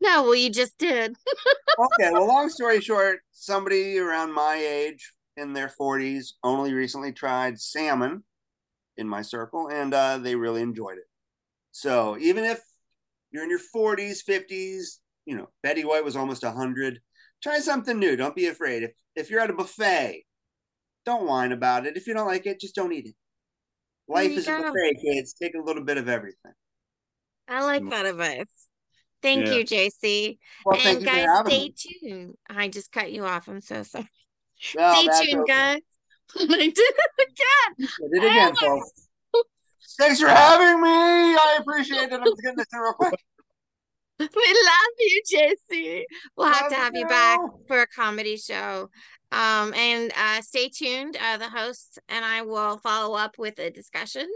No, well, you just did. [LAUGHS] okay, well, long story short, somebody around my age in their 40s only recently tried salmon in my circle and uh, they really enjoyed it. So even if you're in your 40s, 50s, you know, Betty White was almost 100, try something new. Don't be afraid. If, if you're at a buffet, don't whine about it. If you don't like it, just don't eat it. Life you is a go. buffet, kids. Take a little bit of everything. I like that advice. Thank Yeah. you, JC. Well, thank and you guys, stay me. tuned. I just cut you off. I'm so sorry. No, stay tuned, okay. guys. [LAUGHS] I did it again. Did it oh again, folks. [LAUGHS] Thanks for having me. I appreciate it. I'm just getting this in real quick. [LAUGHS] We love you, JC. We'll have to have you back for a comedy show. Um, and uh, stay tuned. Uh, the hosts and I will follow up with a discussion.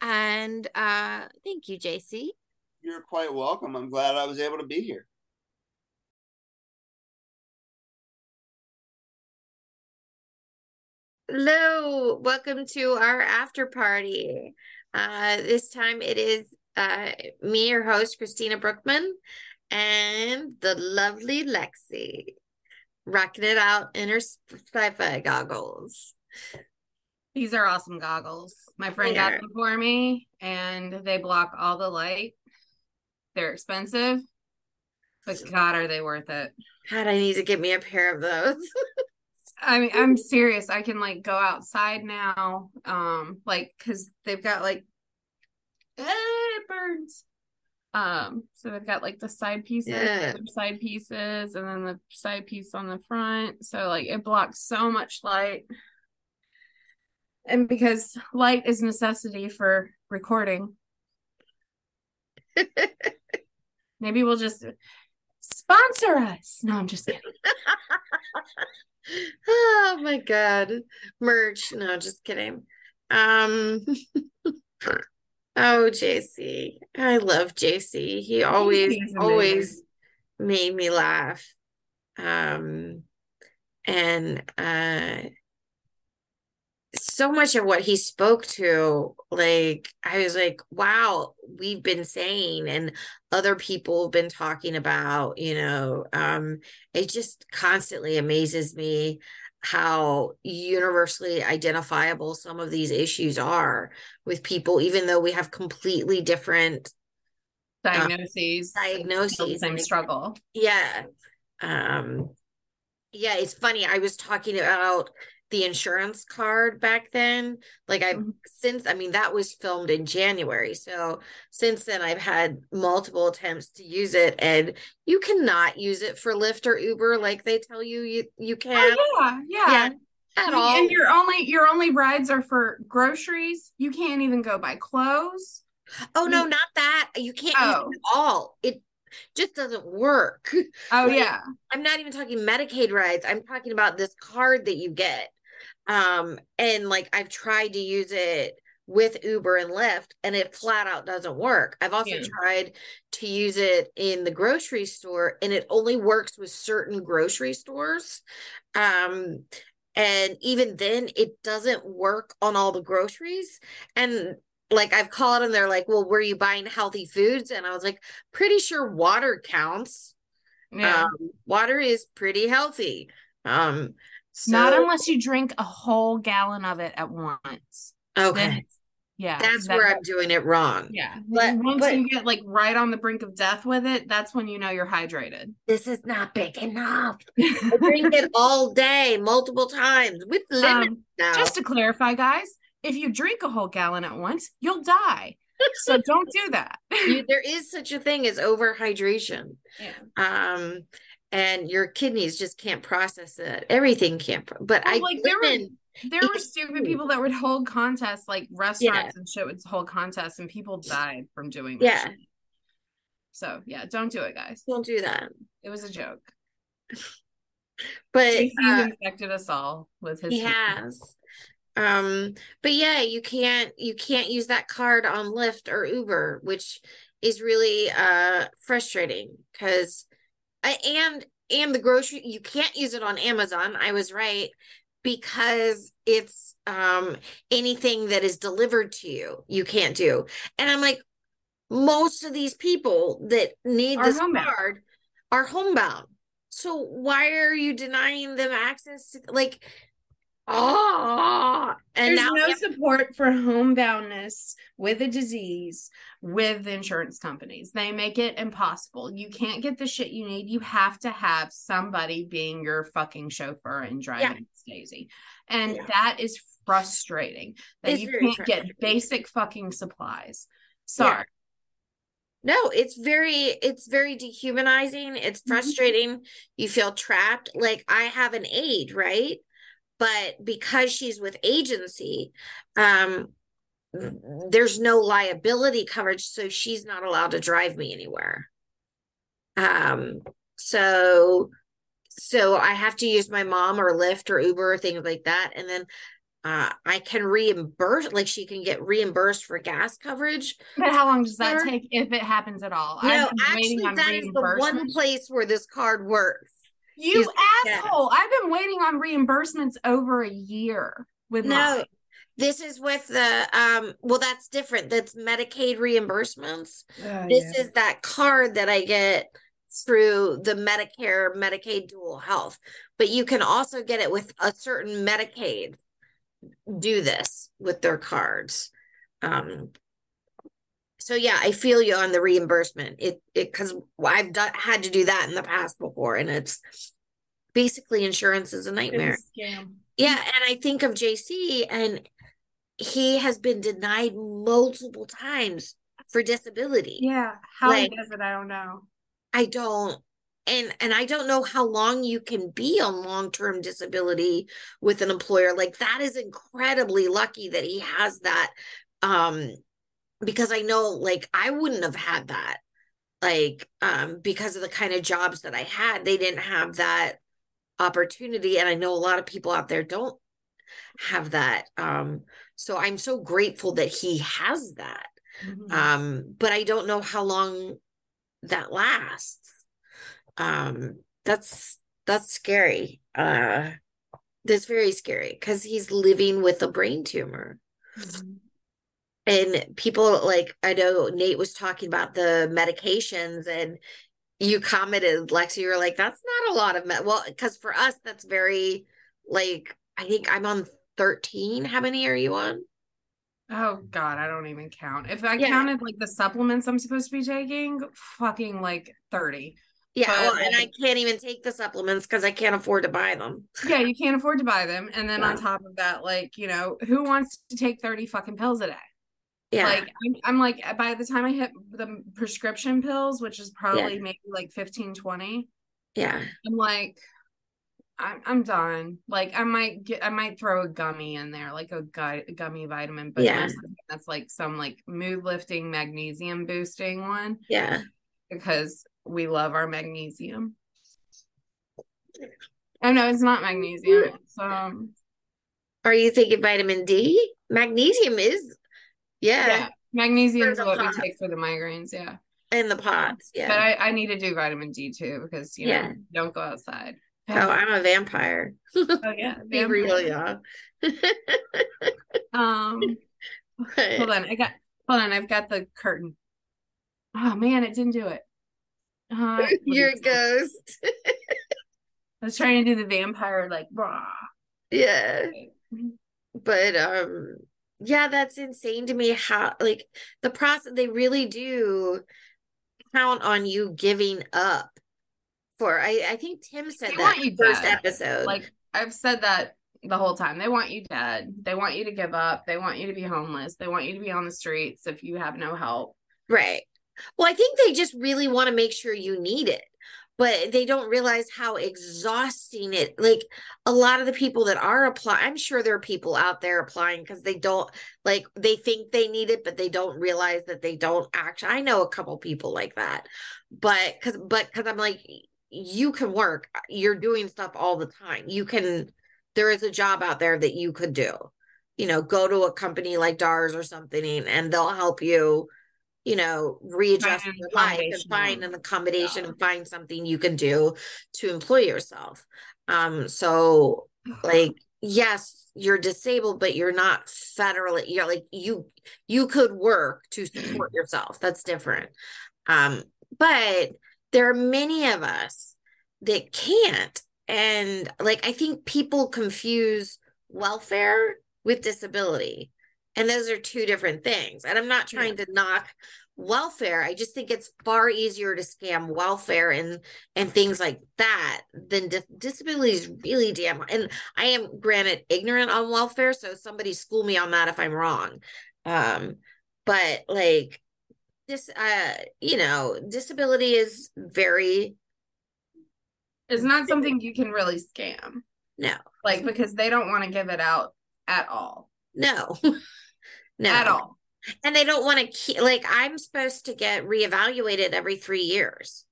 And uh, thank you, JC. You're quite welcome. I'm glad I was able to be here. Hello, welcome to our after party. Uh, this time it is uh, me, your host, Christina Brookman, and the lovely Lexi, rocking it out in her sci-fi goggles. These are awesome goggles. My friend got them for me and they block all the light. They're expensive, but God, are they worth it? God, I need to get me a pair of those. [LAUGHS] I mean, I'm serious. I can like go outside now. Um, like because they've got like eh, it burns. Um, so they've got like the side pieces, Yeah. the side pieces, and then the side piece on the front. So like it blocks so much light. And because light is necessity for recording, [LAUGHS] maybe we'll just sponsor us. No, I'm just kidding. [LAUGHS] oh my God. Merch. No, just kidding. Um [LAUGHS] oh JC. I love JC. He always always made me laugh. Um and uh so much of what he spoke to, like I was like, wow, we've been saying and other people have been talking about, you know, um, it just constantly amazes me how universally identifiable some of these issues are with people, even though we have completely different Diagnoses. diagnoses, Still same struggle. yeah. Um yeah, it's funny. I was talking about the insurance card back then. Like I've Mhm. since I mean that was filmed in January. So since then I've had multiple attempts to use it and you cannot use it for Lyft or Uber like they tell you you you can Oh yeah, yeah. Yeah, at You- all. And your only your only rides are for groceries. You can't even go buy clothes. Oh no, not that. You can't use Oh. it at all. It just doesn't work. Oh Like, yeah. I'm not even talking Medicaid rides. I'm talking about this card that you get. Um, and like I've tried to use it with Uber and Lyft, and it flat out doesn't work. I've also Yeah. tried to use it in the grocery store, and it only works with certain grocery stores. Um, and even then, it doesn't work on all the groceries. And like I've called and they're like, Well, were you buying healthy foods? And I was like, pretty sure water counts Yeah. um, water is pretty healthy Um, so, Not unless you drink a whole gallon of it at once. okay. Then- yeah. That's that- where I'm doing it wrong. Yeah. But- Once but- you get like right on the brink of death with it, that's when you know you're hydrated. This is not big enough. I drink it [LAUGHS] all day, multiple times with limits Um, just to clarify, guys, if you drink a whole gallon at once, you'll die. So don't do that. You- there is such a thing as overhydration. [LAUGHS] Yeah. Um, and your kidneys just can't process it. Everything can't. But Well, I like, there were- There were stupid people that would hold contests, like restaurants and shit would hold contests, and people died from doing that. Yeah. shit. So yeah, don't do it, guys. don't do that. It was a joke. But JC's uh, infected us all with his. he has. Um, but yeah, you can't you can't use that card on Lyft or Uber, which is really uh frustrating because and and the grocery you can't use it on Amazon. I was right because it's um anything that is delivered to you, you can't do. And I'm like, most of these people that need Are this homebound. card are homebound. So why are you denying them access to like oh and There's now no support for homeboundness with a disease with insurance companies. They make it impossible. You can't get the shit you need. You have to have somebody being your fucking chauffeur and driving Daisy. And Yeah. that is frustrating that It's you can't get basic fucking supplies. Sorry. No, it's very it's very dehumanizing. It's Mhm. frustrating. You feel trapped. Like I have an aide, right? But because she's with agency, um there's no liability coverage, so she's not allowed to drive me anywhere. Um so so I have to use my mom or Lyft or Uber or things like that and then uh I can reimburse like she can get reimbursed for gas coverage But how long does that take if it happens at all? No, actually, that is the one place where this card works. You is- asshole. I've been waiting on reimbursements over a year with No, mine. this is with the um. Well, that's different. That's Medicaid reimbursements. Oh, This is that card that I get through the Medicare Medicaid Dual Health, but you can also get it with a certain Medicaid. Do this with their cards. Um. So yeah, I feel you on the reimbursement. It it because I've done had to do that in the past before, and it's basically insurance is a nightmare. scam. Yeah, and I think of JC and he has been denied multiple times for disability. Yeah. How Like- he does it, I don't know. I don't and and I don't know how long you can be on long-term disability with an employer. Like that is incredibly lucky that he has that um because I know like I wouldn't have had that like um because of the kind of jobs that I had. They didn't have that opportunity and I know a lot of people out there don't have that. Um so I'm so grateful that he has that. Mhm. Um but I don't know how long that lasts. Um that's that's scary. Uh that's very scary because he's living with a brain tumor. Mhm. And people like I know Nate was talking about the medications and you commented, Lexi, you were like, that's not a lot of med. Well, because for us, that's very like I think I'm on 13. How mm-hmm. many are you on? Oh God, I don't even count. If I Yeah. counted like the supplements I'm supposed to be taking, fucking like 30. Yeah, But, well, and I can't even take the supplements because I can't afford to buy them. Yeah, you can't afford to buy them. And then on top of that, like, you know, who wants to take 30 fucking pills a day? Yeah. Like I'm, I'm like by the time I hit the prescription pills, which is probably maybe like 15, 20, yeah. I'm like, I'm I'm done. Like I might get I might throw a gummy in there, like a gu- gummy vitamin, but Yeah. most of it, that's like some like mood lifting, magnesium boosting one Yeah. because we love our magnesium. Oh no, it's not magnesium. It's um Are you thinking vitamin D? Magnesium is, yeah, yeah, magnesium is what we take for the migraines. Yeah, in the POTS. Yeah. but I I need to do vitamin D too because you know Yeah. don't go outside. oh, I'm a vampire. Oh yeah, Be real, y'all. Um, hold on, I got hold on, I've got the curtain. Oh man, it didn't do it. Uh, [LAUGHS] You're a ghost. [LAUGHS] I was trying to do the vampire like rah. Yeah. But um yeah, that's insane to me how like the process they really do count on you giving up for I I think Tim said They that want you first dead. episode. Like I've said that the whole time. They want you dead. They want you to give up. They want you to be homeless. They want you to be on the streets if you have no help. Right. Well, I think they just really want to make sure you need it, but they don't realize how exhausting it. Like a lot of the people that are applying, I'm sure there are people out there applying because they don't like they think they need it, but they don't realize that they don't actually. I know a couple people like that, but because but because I'm like, you can work. Uh, you're doing stuff all the time. You can. There is a job out there that you could do. You know, go to a company like DARS or something, and they'll help you you know, readjust your life and find an accommodation Yeah. and find something you can do to employ yourself. Um, so [SIGHS] like, yes, you're disabled, but you're not federally, you're like you you could work to support [CLEARS THROAT] yourself. That's different. Um, but there are many of us that can't. And like I think people confuse welfare with disability. And those are two different things. And I'm not trying to knock welfare. I just think it's far easier to scam welfare and and things like that than dis- disability is really damn. And I am granted ignorant on welfare, so somebody school me on that if I'm wrong. Um, but like this, uh, you know, disability is very It's not something you can really scam. no, Like because they don't want to give it out at all. no, [LAUGHS] no, At all. and they don't want to keep. Like I'm supposed to get reevaluated every three years.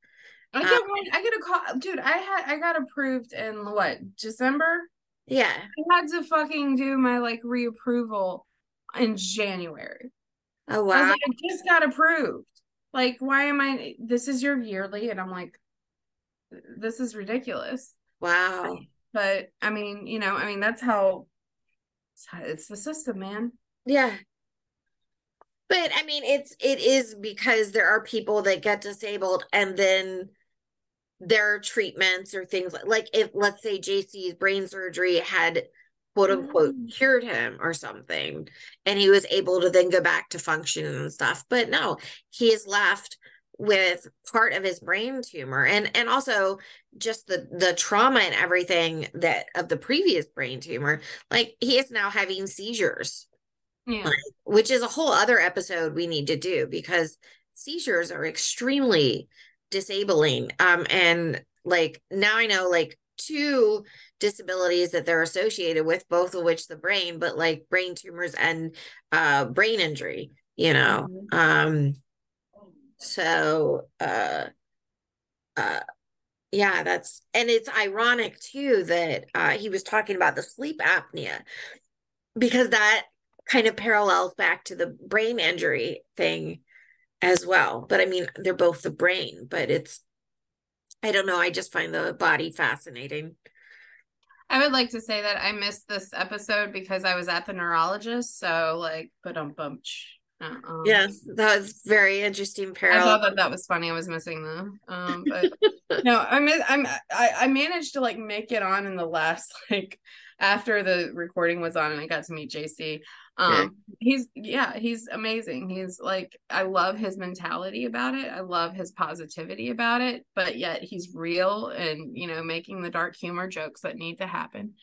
I get um, one. I get a call, dude. I had I got approved in what December. Yeah, I had to fucking do my like reapproval in January. oh I was wow, like, I just got approved. Like, why am I? This is your yearly, and I'm like, this is ridiculous. wow. But I mean, you know, I mean, that's how it's, how- it's the system, man. Yeah. But I mean, it's it is because there are people that get disabled and then their treatments or things like like if let's say JC's brain surgery had quote unquote Mm. cured him or something and he was able to then go back to function and stuff. But no, he is left with part of his brain tumor and and also just the the trauma and everything that of the previous brain tumor like he is now having seizures Yeah. which is a whole other episode we need to do because seizures are extremely disabling um and like now i know like two disabilities that they're associated with both of which the brain but like brain tumors and uh brain injury you know Mhm. um so uh uh yeah that's and it's ironic too that uh he was talking about the sleep apnea because that kind of parallels back to the brain injury thing as well but i mean they're both the brain but it's i don't know i just find the body fascinating I would like to say that I missed this episode because I was at the neurologist. So, like, but um, bunch. Uh-uh. yes that was very interesting I thought that that was funny. I was missing the um, but [LAUGHS] no, I mean, I'm I, I managed to like make it on in the last [LAUGHS] like after the recording was on and I got to meet JC. Um, he's yeah, he's amazing. He's like I love his mentality about it. I love his positivity about it, but yet he's real and you know making the dark humor jokes that need to happen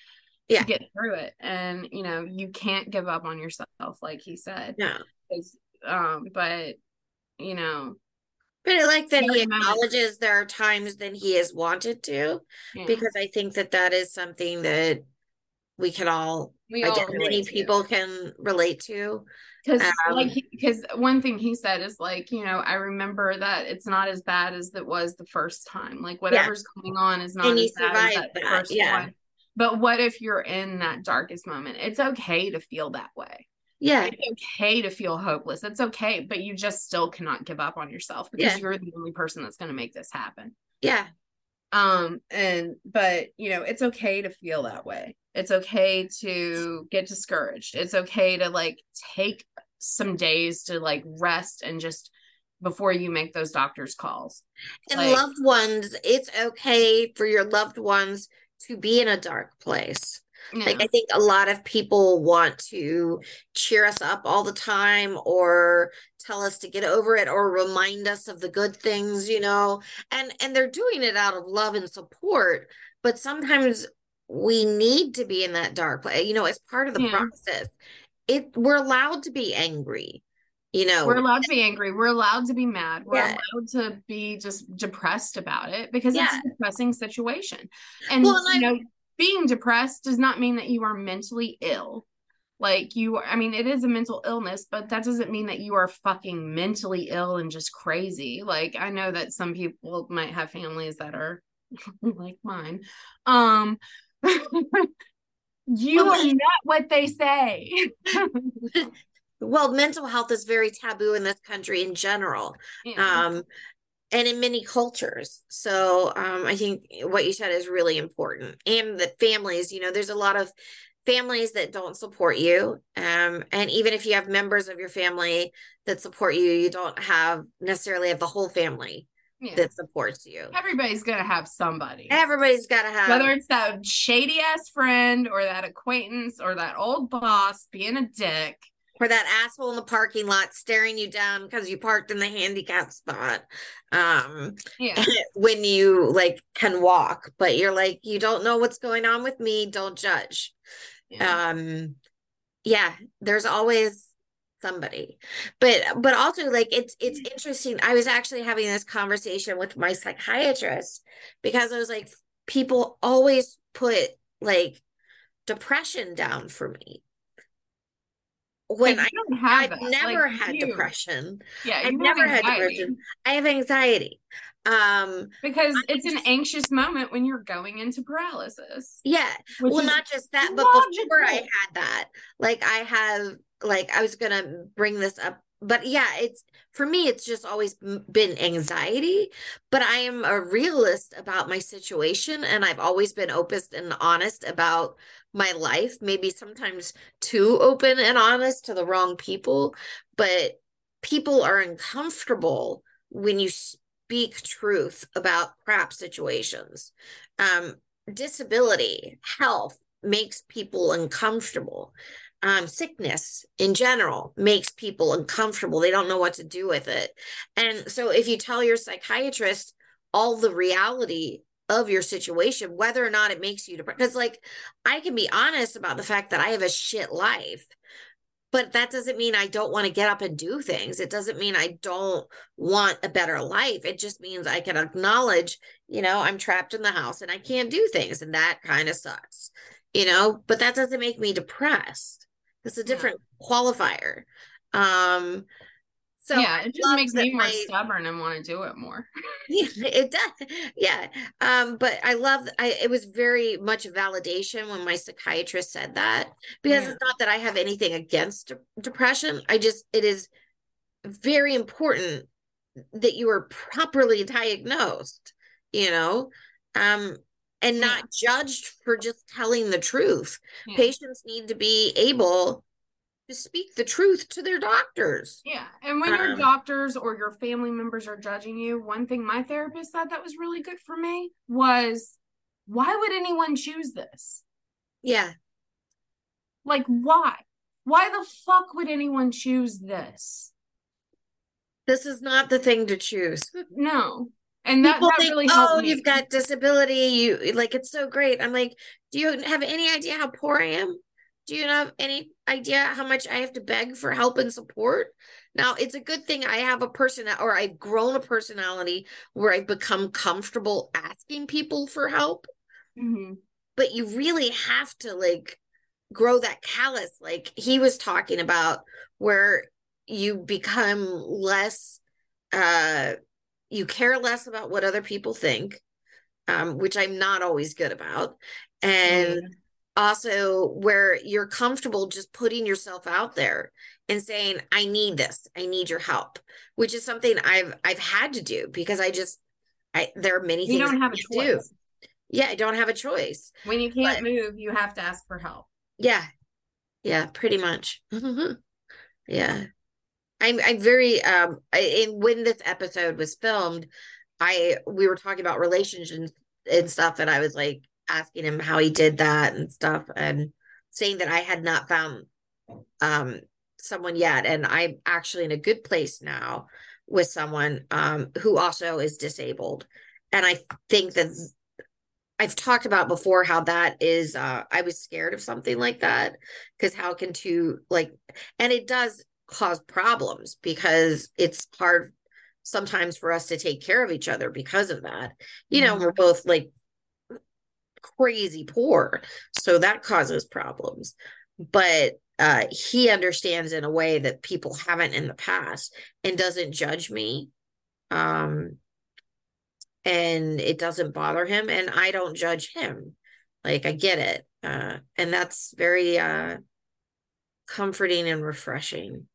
Yeah. to get through it. And you know you can't give up on yourself, like he said. yeah Um, but you know, but i like that he acknowledges there are times that he has wanted to yeah. because i think that that is something that we can all we all many relate to. people can relate to. Because Um, like because one thing he said is like you know i remember that it's not as bad as it was the first time. Like whatever's going on is not And as bad as that, the that, first yeah. one. But what if you're in that darkest moment? It's okay to feel that way. Yeah. It's okay to feel hopeless. It's okay but you just still cannot give up on yourself because Yeah. you're the only person that's going to make this happen. Yeah um and but you know it's okay to feel that way it's okay to get discouraged it's okay to like take some days to like rest and just before you make those doctor's calls. And Like- loved ones, it's okay for your loved ones to be in a dark place. Like I think a lot of people want to cheer us up all the time or tell us to get over it or remind us of the good things, you know. And and they're doing it out of love and support, but sometimes we need to be in that dark place, you know, as part of the Yeah. process. It we're allowed to be angry, you know. We're allowed to be angry. We're allowed to be mad. We're Yeah. allowed to be just depressed about it because Yeah. it's a depressing situation. And Well, and you know, being depressed does not mean that you are mentally ill. Like you I mean, it is a mental illness, but that doesn't mean that you are fucking mentally ill and just crazy. Like I know that some people might have families that are [LAUGHS] like mine. Um [LAUGHS] you Well, are not what they say. [LAUGHS] well, mental health is very taboo in this country in general. Yeah. um and in many cultures so um i think what you said is really important and the families you know there's a lot of families that don't support you um and even if you have members of your family that support you you don't have necessarily have the whole family yeah. that supports you Everybody's gonna have somebody. everybody's got to have Whether it's that shady ass friend or that acquaintance or that old boss being a dick. Or that asshole in the parking lot staring you down because you parked in the handicap spot um Yeah. [LAUGHS] when you like can walk but you're like you don't know what's going on with me don't judge. Yeah. um yeah there's always somebody. But but also like it's it's interesting. I was actually having this conversation with my psychiatrist because i was like people always put like depression down for me when Like, I don't have i've never Like, had you- depression. Yeah, i've never had anxiety. depression. I have anxiety. Um because I it's an anxious moment when you're going into paralysis. yeah. well not just that but before i had that like i have like i was gonna bring this up but yeah it's for me it's just always been anxiety but i am a realist about my situation and i've always been open and honest about my life maybe sometimes too open and honest to the wrong people but people are uncomfortable when you speak truth about crap situations. Um disability health makes people uncomfortable um, sickness in general makes people uncomfortable. They don't know what to do with it. And so, if you tell your psychiatrist all the reality of your situation, whether or not it makes you depressed, because like I can be honest about the fact that I have a shit life, but that doesn't mean I don't want to get up and do things. It doesn't mean I don't want a better life. It just means I can acknowledge, you know, I'm trapped in the house and I can't do things, and that kind of sucks, you know, but that doesn't make me depressed. It's a Yeah. different qualifier. Um, so yeah, it just makes me more my- stubborn and want to do it more. [LAUGHS] yeah, it does. Yeah. Um, but I love I it was very much validation when my psychiatrist said that because Yeah. it's not that I have anything against depression. I just it is very important that you are properly diagnosed, you know, um, and Yeah. not judged for just telling the truth. Yeah. Patients need to be able to speak the truth to their doctors. Yeah. And when your Um, doctors or your family members are judging you, one thing my therapist said that was really good for me was why would anyone choose this? Yeah. Like, why? Why the fuck would anyone choose this? This is not the thing to choose. [LAUGHS] No. And that, People that think, really oh, you've got disability. You like it's so great. I'm like, do you have any idea how poor I am? Do you have any idea how much I have to beg for help and support? Now, it's a good thing I have a person or I've grown a personality where I've become comfortable asking people for help. Mhm. but you really have to like grow that callus like he was talking about where you become less uh you care less about what other people think um which I'm not always good about and Yeah. also where you're comfortable just putting yourself out there and saying I need this I need your help which is something I've I've had to do because I just I there are many you things don't have a can't do. choice. Yeah, I don't have a choice. When you can't But- move, you have to ask for help. Yeah. Yeah, pretty much. [LAUGHS] yeah. I'm I'm very um I, when this episode was filmed, I we were talking about relationships and stuff, and I was like asking him how he did that and stuff, and saying that I had not found um someone yet, and I'm actually in a good place now with someone um who also is disabled, and I think that I've talked about before how that is uh I was scared of something like that because how can two like and it does cause problems because it's hard sometimes for us to take care of each other because of that. You know, Mhm. we're both like crazy poor. So that causes problems. But uh he understands in a way that people haven't in the past and doesn't judge me. Um and it doesn't bother him and I don't judge him. Like I get it. Uh and that's very uh comforting and refreshing.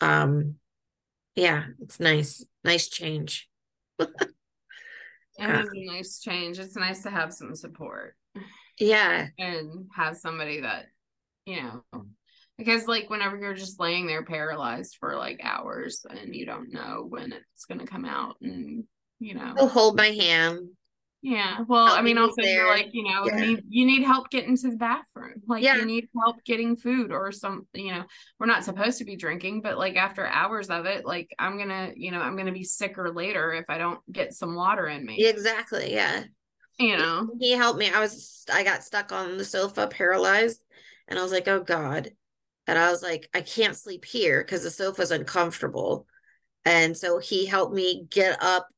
Um yeah, it's nice. Nice change. [LAUGHS] It is a nice change. It's nice to have some support Yeah. and have somebody that, you know, because like whenever you're just laying there paralyzed for like hours and you don't know when it's going to come out and, you know, He'll hold my hand. Yeah. Well, I mean, me also you're there. like, you know, Yeah. need, you need help getting to the bathroom. Like Yeah. you need help getting food or some, you know, we're not supposed to be drinking, but like after hours of it, like I'm going to, you know, I'm going to be sicker later if I don't get some water in me, Exactly. Yeah. you know? He helped me. I was I got stuck on the sofa, paralyzed, and I was like, "Oh God." And I was like, "I can't sleep here because the sofa's uncomfortable." And so he helped me get up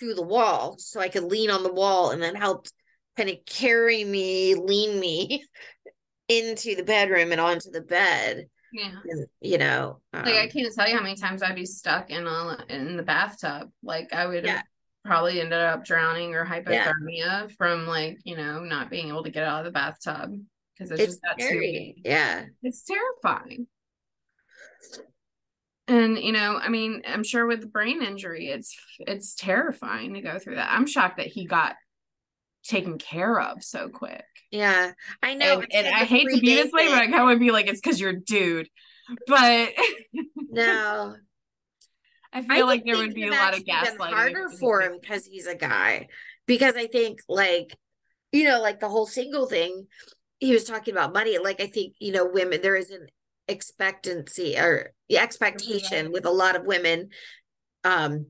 to the wall so I could lean on the wall and then helped kind of carry me, lean me [LAUGHS] into the bedroom and onto the bed. Yeah. And, you know, Like I um, can't tell you how many times I'd be stuck in a in the bathtub. Like I would Yeah. have probably ended up drowning or hypothermia from like, you know, not being able to get out of the bathtub because it's, it's just that too scary. Yeah. It's terrifying. And you know, I mean, I'm sure with the brain injury, it's it's terrifying to go through that. I'm shocked that he got taken care of so quick. Yeah. I know. and, I and I hate to be this way, but I kind of would be like, it's because you're a dude. But [LAUGHS] No. I feel like there would be a lot of gaslighting. harder for him because he's a guy. Because I think, like, you know, like the whole single thing, he was talking about money. Like, I think, you know, women, there is an expectancy or the expectation Right. with a lot of women, um,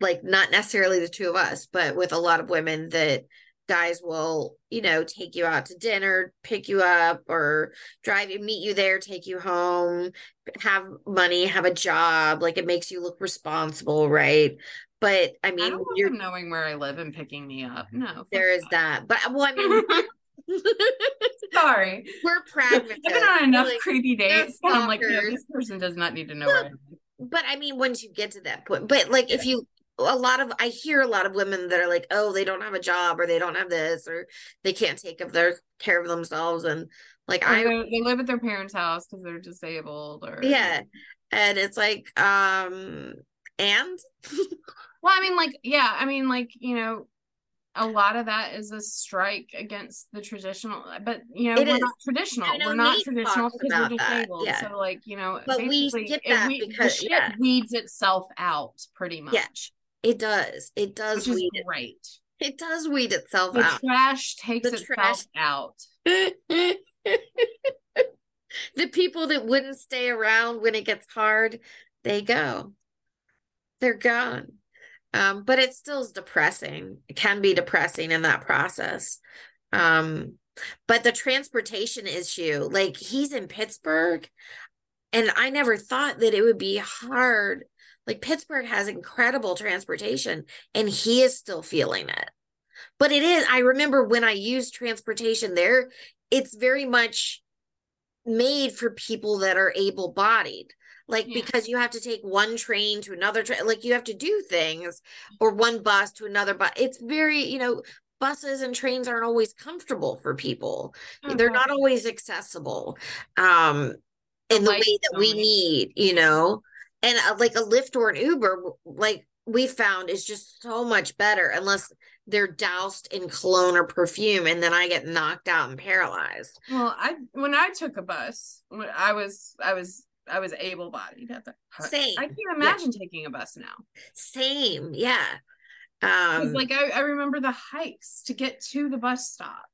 like not necessarily the two of us, but with a lot of women that guys will, you know, take you out to dinner, pick you up, or drive you, meet you there, take you home, have money, have a job. Like it makes you look responsible, right? But I I mean, don't you're knowing where I live and picking me up. No, there is that. But well, I mean, [LAUGHS] [LAUGHS] Sorry. we're pragmatists. I've been on enough like, creepy dates. And I'm like, no, this person does not need to know but I mean, once you get to that point, but like if you, a lot of, I hear a lot of women that are like, oh, they don't have a job or they don't have this or they can't take of their care of themselves. And like, I, they live at their parents' house because they're disabled or yeah. And it's like, um, and [LAUGHS] Well, I mean, like, yeah, I mean, like, you know, a lot of that is a strike against the traditional, but you know, It we're is. not traditional. We're not traditional because we're disabled. yeah. So, like, you know, But we it that we- because- shit yeah. weeds itself out pretty much, Yeah, it does. It does which weed. It, great. it does weed itself The out. trash takes The itself trash- out. [LAUGHS] the people that wouldn't stay around when it gets hard, they go. They're gone. Um, but it still is depressing. It can be depressing in that process. Um, but the transportation issue, like he's in Pittsburgh, and I never thought that it would be hard. Like Pittsburgh has incredible transportation, and he is still feeling it. But it is, I remember when I used transportation there, it's very much made for people that are able bodied. Like, Yeah. because you have to take one train to another train, like, you have to do things, or one bus to another bus. It's very, you know, buses and trains aren't always comfortable for people, they're not always accessible. Um, in the way that we need, you know, and uh, like a Lyft or an Uber, like we found is just so much better unless they're doused in cologne or perfume and then I get knocked out and paralyzed. Well, I when I took a bus, when I was I was I was able bodied at the Same. I can't imagine taking a bus now. Same. yeah. Um like I, I remember the hikes to get to the bus stop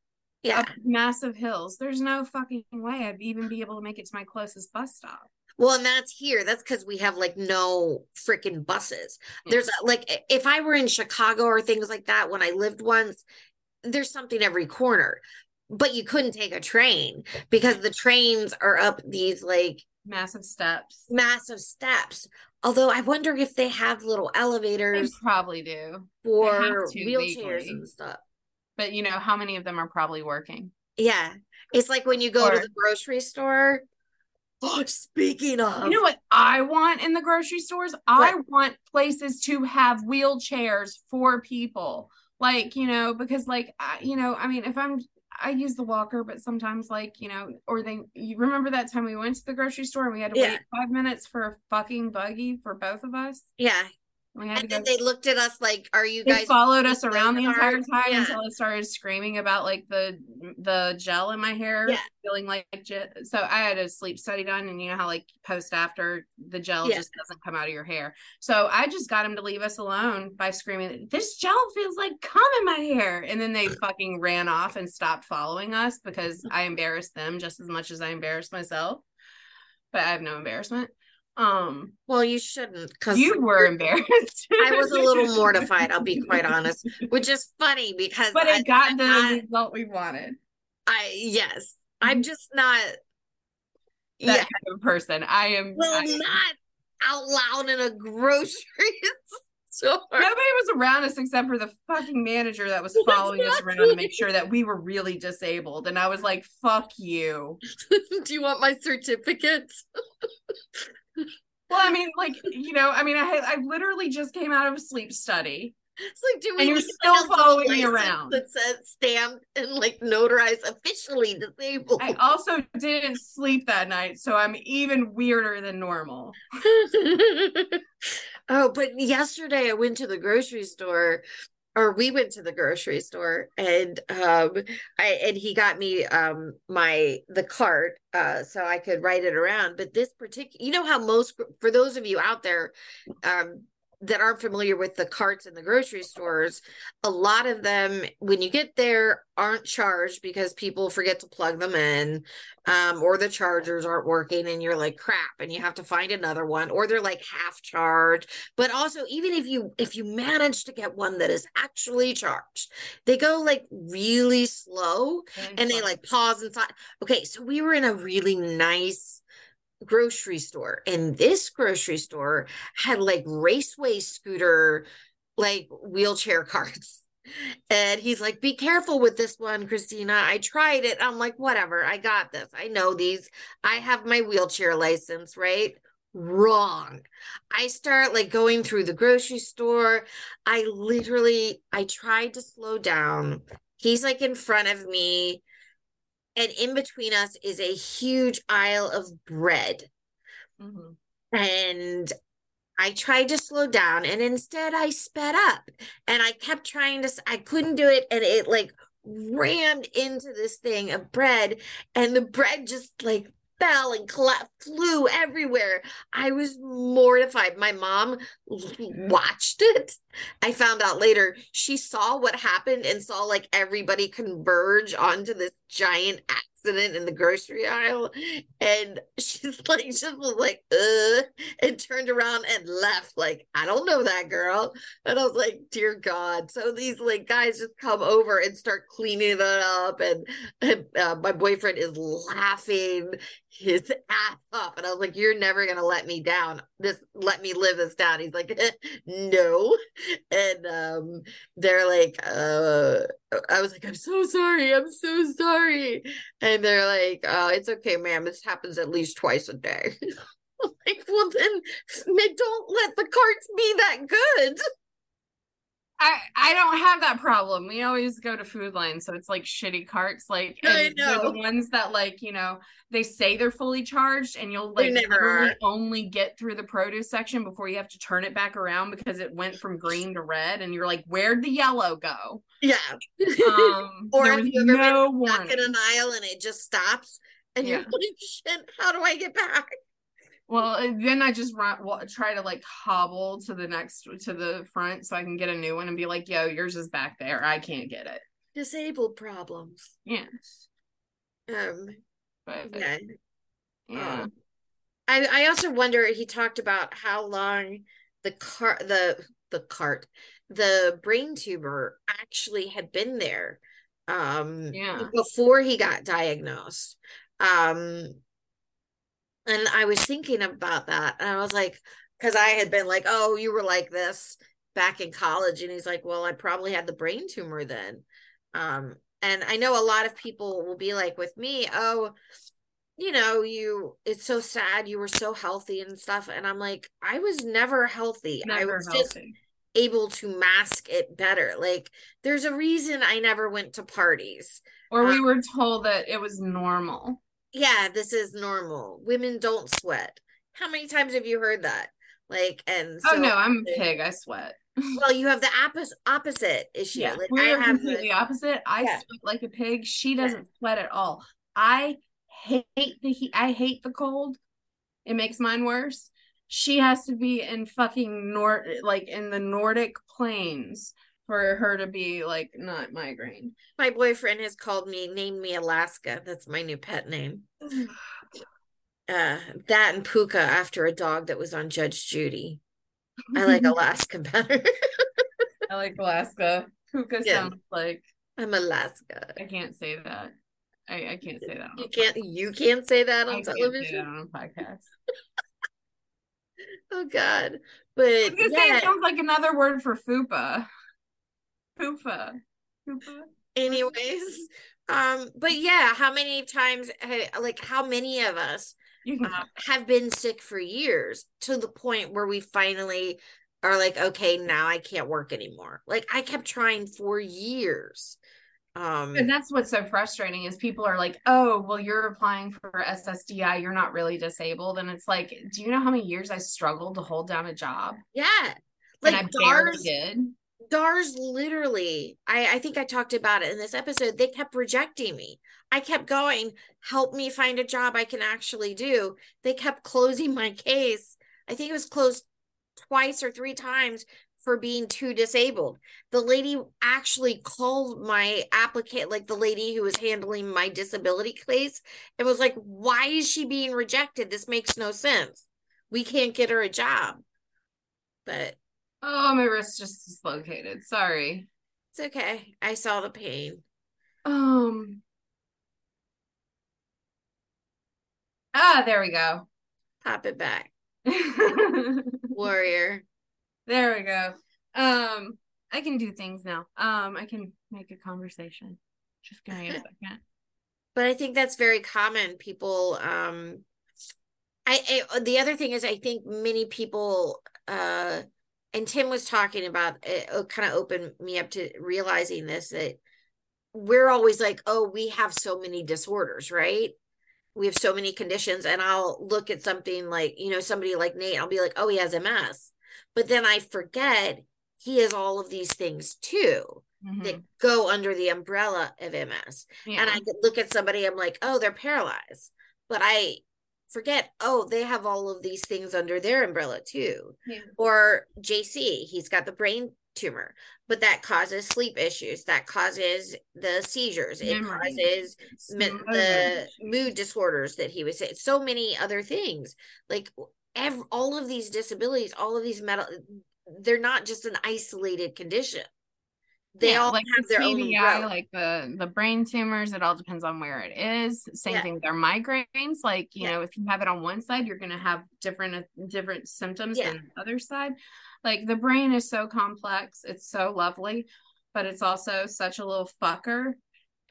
yeah. up massive hills. There's no fucking way I'd even be able to make it to my closest bus stop. Well, and that's here. That's because we have like no freaking buses. Yeah. There's like if I were in Chicago or things like that when I lived once, there's something every corner. But you couldn't take a train because the trains are up these like Massive steps. massive steps. Although I wonder if they have little They elevators probably do. for wheelchairs legally. and stuff. But you know, how many of them are probably working? Yeah. It's like when you go to the grocery store. Oh, speaking of, You know what I want in the grocery stores? I want places to have wheelchairs for people. Like, you know, because like I, you know, I mean, if I'm I use the walker, but sometimes like, you know, or they you remember that time we went to the grocery store and we had to Yeah. wait five minutes for a fucking buggy for both of us. yeah. Oh had And then go they looked at us like, "Are you they guys?" followed us around the entire time Yeah. until I started screaming about like the the gel in my hair, Yeah. feeling like so I had a sleep study done, and you know how like post after the gel Yeah. just doesn't come out of your hair. So I just got him to leave us alone by screaming, "This gel feels like cum in my hair," and then they fucking ran off and stopped following us because I embarrassed them just as much as I embarrassed myself. But I have no embarrassment. Um, Well, you shouldn't, because you were embarrassed. I was a little [LAUGHS] mortified. I'll be quite honest, which is funny because but I, it got I'm the not- result we wanted. I yes, I'm just not. That yeah, kind of person. I am. well, I- not out loud in a grocery [LAUGHS] store. nobody was around us except for the fucking manager that was [LAUGHS] following us around to make sure that we were really disabled. And I was like, "Fuck you." Do you want my certificate? Well, I mean, like you know, I mean, I I literally just came out of a sleep study. It's like, do we And you're still like, a little following me around. that says stamped and like notarized officially disabled? I also didn't sleep that night, so I'm even weirder than normal. [LAUGHS] oh, but yesterday I went to the grocery store, or we went to the grocery store, and um, I and he got me um my the cart, uh, so I could write it around. But this particular, you know how most for those of you out there, um. That aren't familiar with the carts in the grocery stores, a lot of them, when you get there, aren't charged because people forget to plug them in um, or the chargers aren't working and you're like crap and you have to find another one or they're like half charged. But also even if you if you manage to get one that is actually charged they go like really slow and they like pause and inside. Okay so we were in a really nice grocery store and this grocery store had like raceway scooter like wheelchair [LAUGHS] carts and he's like, be careful with this one, Christina. I tried it. I'm like, whatever. I got this. I know these. I have my wheelchair license, right? Wrong. I start like going through the grocery store. I literally, I tried to slow down. He's like in front of me. And in between us is a huge aisle of bread Mhm. and I tried to slow down and instead I sped up and I kept trying to I couldn't do it and it like rammed into this thing of bread and the bread just like fell and colla- flew everywhere. I was mortified. My mom watched it. I found out later she saw what happened and saw like everybody converge onto this giant accident in the grocery aisle and [LAUGHS] she's like just was like uh and turned around and left like i don't know that girl. And i was like dear god. So these like guys just come over and start cleaning it up and, and uh, my boyfriend is laughing his ass off and i was like you're never gonna let me down. This let me live this down. He's like [LAUGHS] no. And um they're like uh i was like i'm so sorry i'm so sorry. And they're like uh it's okay ma'am this happens at least twice a day. [LAUGHS] Like well then don't let the carts be that good I I don't have that problem. We always go to Food Lion, so it's like shitty carts. Like and they're the ones that like you know they say they're fully charged, and you'll like only get through the produce section before you have to turn it back around because it went from green to red, and you're like, where'd the yellow go? Yeah. Um, [LAUGHS] Or have you ever been Stuck in an aisle and it just stops, and you're like, "Shit, how do I get back?" Well, then I just run, wa- try to like hobble to the next to the front so I can get a new one and be like, "Yo, yours is back there. I can't get it." Disabled problems. Yes, Um. but Yeah. yeah. Um, I I also wonder. He talked about how long the car the the cart the brain tumor actually had been there. Um. Yeah. Before he got diagnosed. Um. And I was thinking about that, and I was like, because I had been like, "Oh, you were like this back in college," and he's like, "Well, I probably had the brain tumor then." Um. And I know a lot of people will be like with me, "Oh." you know, you it's so sad you were so healthy and stuff. And I'm like, I was never healthy. I Never was just able to mask it better. Like there's a reason I never went to parties. Or we uh, were told that it was normal. Yeah, this is normal. Women don't sweat. How many times have you heard that? Like, and oh no, I'm a pig. I sweat. well, you have [LAUGHS] the opposite opposite issue. Yeah, Like we're I have completely the, opposite. I Yeah. sweat like a pig. She doesn't sweat at all. I hate the heat. I hate the cold. It makes mine worse. She has to be in fucking Nord, like in the Nordic plains, for her to be like not migraine. my boyfriend has called me, named me Alaska. That's my new pet name. [SIGHS] Uh, that and Puka after a dog that was on Judge Judy. I like [LAUGHS] Alaska better. I like Alaska. Puka Yes. sounds like I'm Alaska. I can't say that. I, I can't say that. on You can't you can't say that. I on can't say that television. on a podcast. [LAUGHS] Oh God. But I was gonna say yeah, it sounds like another word for fupa. Fupa. Fupa. anyways. Um, but yeah, how many times like how many of us uh, have been sick for years to the point where we finally are like, okay, now I can't work anymore. Like I kept trying for years. Um And that's what's so frustrating is people are like, oh, well, you're applying for SSDI, you're not really disabled. And it's like, do you know how many years I struggled to hold down a job? yeah. And Like I barely DARS did. DARS literally, I, I think I talked about it in this episode. They kept rejecting me. I kept going, help me find a job I can actually do. They kept closing my case. I think it was closed twice or three times for being too disabled. The lady actually called my applicant, like the lady who was handling my disability case, and was like, Why is she being rejected? This makes no sense. We can't get her a job. But Oh, my wrist just dislocated. Sorry. It's okay. I saw the pain. Um. Ah, there we go. Pop it back. [LAUGHS] Warrior. There we go. Um, I can do things now. Um, I can make a conversation. Just give me a [LAUGHS] second. But I think that's very common. People um I, I the other thing is I think many people uh and Tim was talking about it kind of opened me up to realizing this that we're always like, oh, we have so many disorders, right? We have so many conditions, and I'll look at something like, you know, somebody like Nate, I'll be like, oh, he has MS. But then I forget he has all of these things too that Mhm. go under the umbrella of MS. Yeah. And I could look at somebody, I'm like, oh, they're paralyzed. But I forget, oh, they have all of these things under their umbrella too. Yeah. Or JC, he's got the brain tumor, but that causes sleep issues, that causes the seizures, it Memory. causes mi- the mood disorders that he was saying, so many other things. Like ev- all of these disabilities, all of these metal, they're not just an isolated condition. They Yeah, all like have the their own TBI, like the the brain tumors. It all depends on where it is. Same Yeah. thing with our migraines. Like you Yeah. know, if you have it on one side, you're gonna have different uh, different symptoms than the other side. Like the brain is so complex. It's so lovely, but it's also such a little fucker.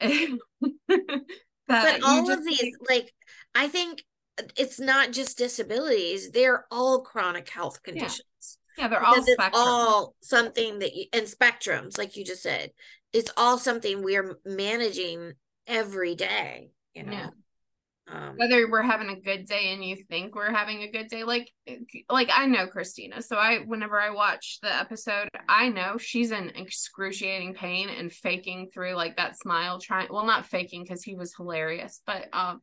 [LAUGHS] but all of these think- like i think uh, it's not just disabilities they're all chronic health conditions Yeah, they're all because it's all something that you and spectrums, like you just said, it's all something we're managing every day. You know, Yeah. um, whether we're having a good day and you think we're having a good day like like i know christina so i whenever i watch the episode i know she's in excruciating pain and faking through like that smile trying well not faking because he was hilarious but um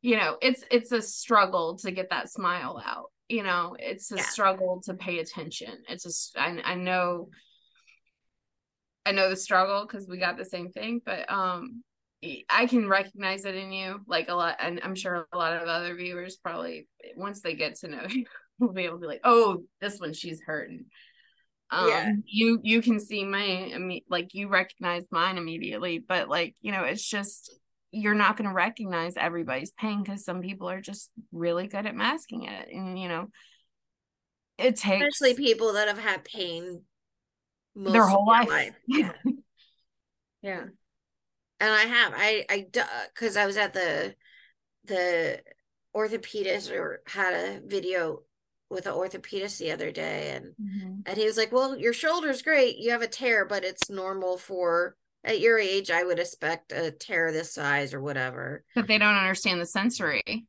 you know it's it's a struggle to get that smile out you know it's a Yeah. struggle to pay attention it's just I, I know i know the struggle because we got the same thing but um I can recognize it in you, like a lot, and I'm sure a lot of other viewers probably once they get to know [LAUGHS] you, will be able to be like, "Oh, this one she's hurting." Um, Yeah. you you can see my, I mean, like you recognize mine immediately, but like you know, it's just you're not going to recognize everybody's pain because some people are just really good at masking it, and you know, it takes especially people that have had pain most their of whole their life. [LAUGHS] Yeah. yeah. and I have I I because I was at the the orthopedist or had a video with an orthopedist the other day and Mhm. and he was like well your shoulder's great you have a tear but it's normal for at your age I would expect a tear this size or whatever But they don't understand the sensory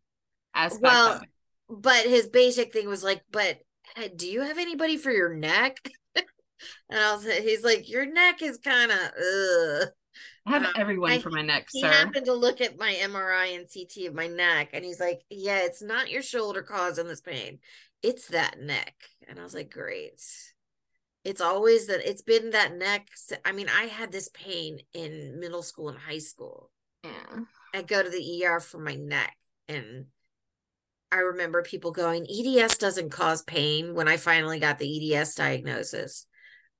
aspect Well, but his basic thing was like but uh, do you have anybody for your neck [LAUGHS] and I was he's like your neck is kind of I have um, everyone I- for my neck, he sir. happened to look at my MRI and CT of my neck and he's like, Yeah, it's not your shoulder causing this pain. It's that neck. And I was like, Great. It's always that it's been that neck. i mean, I had this pain in middle school and high school. yeah. I go to the ER for my neck and I remember people going, EDS doesn't cause pain when I finally got the EDS diagnosis.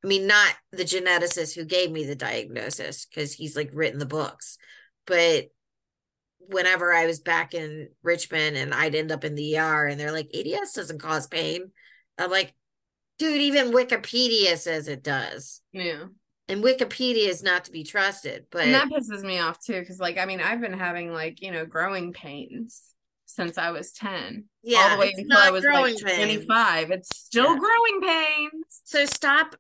I mean, not the geneticist who gave me the diagnosis because he's like written the books, but whenever I was back in Richmond and I'd end up in the ER and they're like, EDS doesn't cause pain. I'm like, dude, even Wikipedia says it does. Yeah. And Wikipedia is not to be trusted, but And that pisses me off too, because like I mean, I've been having like, you know, growing pains since I was 10. yeah, all the way until I was like pain. 25. It's still Yeah. growing pains. So stop.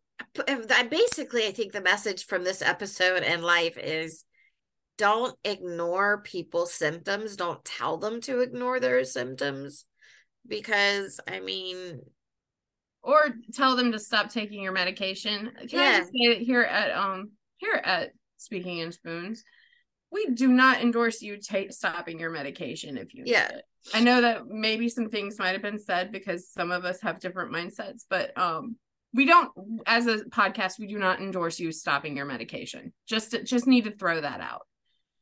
I basically, I think the message from this episode and life is don't ignore people's symptoms. Don't tell them to ignore their symptoms because, I mean, Or tell them to stop taking your medication. Can I just say that here at um here at Speaking in Spoons, we do not endorse you ta- stopping your medication if you need Yeah. it. I know that maybe some things might have been said because some of us have different mindsets, but um we don't as a podcast we do not endorse you stopping your medication. Just just need to throw that out.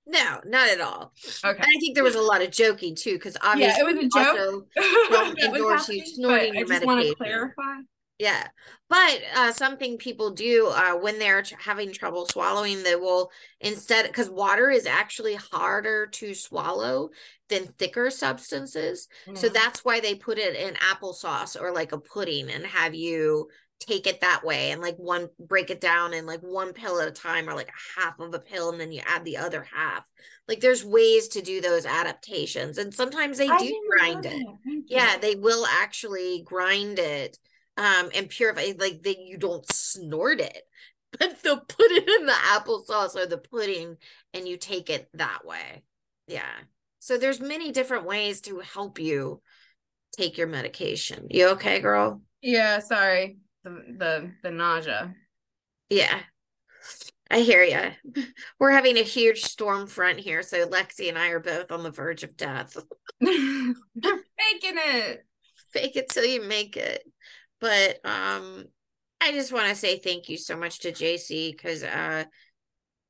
No, not at all. Okay. And I think there was a lot of joking too, because obviously, yeah, it was a joke. also- [LAUGHS] endorse you snorting your I just want to medication. clarify. Yeah. But uh, something people do uh, when they're tr- having trouble swallowing, they will instead, because water is actually harder to swallow than thicker substances. So that's why they put it in applesauce or like a pudding and have you take it that way and like one break it down in like one pill at a time or like a half of a pill and then you add the other half. Like there's ways to do those adaptations and sometimes they I do grind it. Yeah, you. they will actually grind it um and purify like that you don't snort it. [LAUGHS] But they'll put it in the applesauce or the pudding and you take it that way. Yeah. So there's many different ways to help you take your medication. You okay, girl? Yeah, sorry. The the the nausea. Yeah. I hear you. [LAUGHS] We're having a huge storm front here, so Lexi and I are both on the verge of death. [LAUGHS] They're faking it. Fake it till you make it. But um I just want to say thank you so much to JC because uh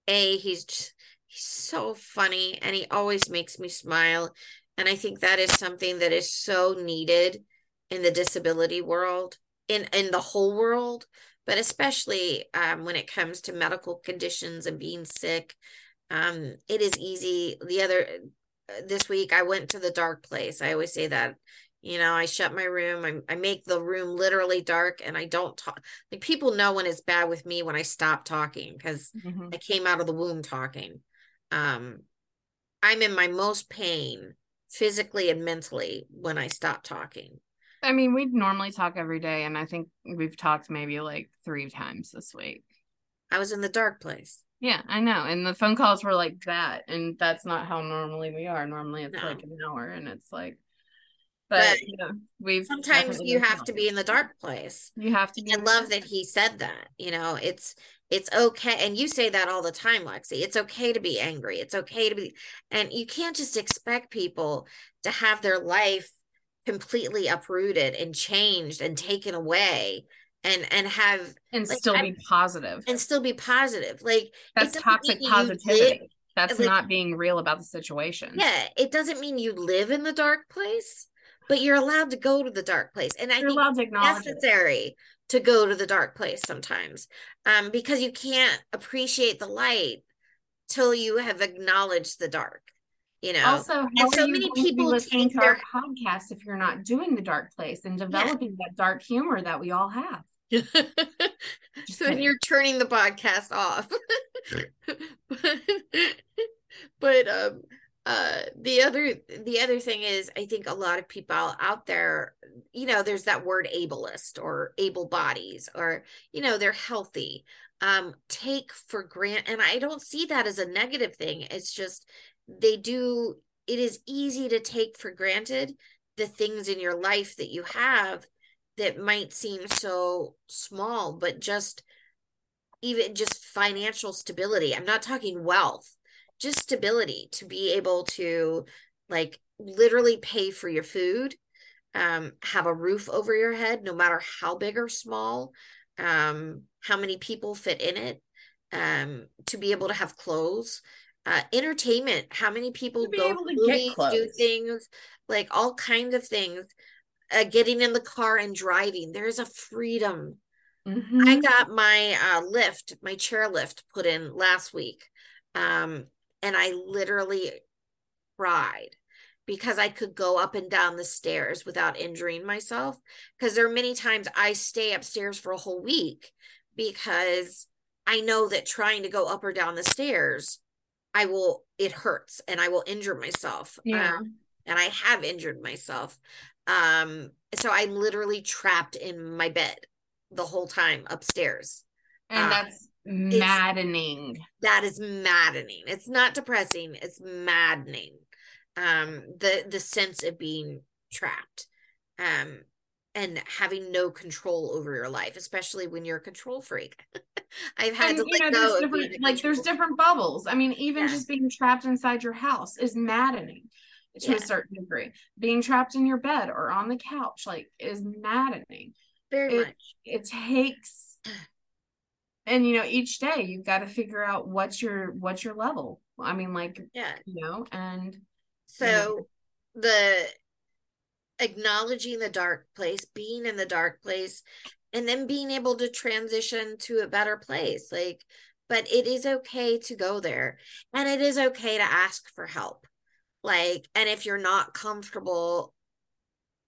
A, he's just, he's so funny and he always makes me smile. And I think that is something that is so needed in the disability world, in in the whole world, but especially um, when it comes to medical conditions and being sick. Um, it is easy. The other uh, this week, I went to the dark place. I always say that. You know, I shut my room. I, I make the room literally dark, and I don't talk. Like people know when it's bad with me when I stop talking because Mhm. I came out of the womb talking. Um, I'm in my most pain physically and mentally when I stop talking. I mean, we normally talk every day, and I think we've talked maybe like three times this week. I was in the dark place. Yeah, I know. And the phone calls were like that. And that's not how normally we are. Normally it's No. like an hour and it's like but, But you know, we've Sometimes you have to be in the dark place. You have to I love that he said that. You know, it's it's okay, and you say that all the time, Lexi. It's okay to be angry. It's okay to be, and you can't just expect people to have their life completely uprooted and changed and taken away, and and have and like, still I- be and still be positive. Like That's toxic live- positivity. That's like- not being real about the situation. yeah, it doesn't mean you live in the dark place, but you're allowed to go to the dark place, and I You're think allowed to acknowledge it. necessary to go to the dark place sometimes um because you can't appreciate the light till you have acknowledged the dark you know? Also, how so are you many going people listening take to our their- podcast if you're not doing the dark place and developing that dark humor that we all have? [LAUGHS] Just so then kidding. you're turning the podcast off. But, [LAUGHS] but um uh the other the other thing is i think a lot of people out there you know there's that word ableist or able bodies or you know they're healthy um take for grant and i don't see that as a negative thing. It's just they do it is easy to take for granted the things in your life that you have that might seem so small but just even just financial stability. I'm not talking wealth just stability to be able to like literally pay for your food um have a roof over your head no matter how big or small um how many people fit in it um to be able to have clothes uh entertainment how many people go to movies, do things like all kinds of things uh, getting in the car and driving there's a freedom I Mhm. got my uh lift, my chair lift put in last week. Um, and I literally cried because I could go up and down the stairs without injuring myself. Because there are many times I stay upstairs for a whole week because I know that trying to go up or down the stairs, I will, it hurts and I will injure myself. Yeah. Um, and I have injured myself. Um, so I'm literally trapped in my bed the whole time upstairs. and uh, that's maddening. That is maddening. It's not depressing, it's maddening. Um, the the sense of being trapped. Um, and having no control over your life, especially when you're a control freak. [LAUGHS] I've had And, to you know, let there's of being different a like there's different bubbles. I mean, even Yeah. just being trapped inside your house is maddening to Yeah. a certain degree. Being trapped in your bed or on the couch, like, is maddening. very it- much. It takes [CLEARS THROAT] and you know, each day you've got to figure out what's your what's your level. I mean, like, Yeah. you know, and So the acknowledging the dark place, being in the dark place, and then being able to transition to a better place. Like, but it is okay to go there and it is okay to ask for help. Like, and if you're not comfortable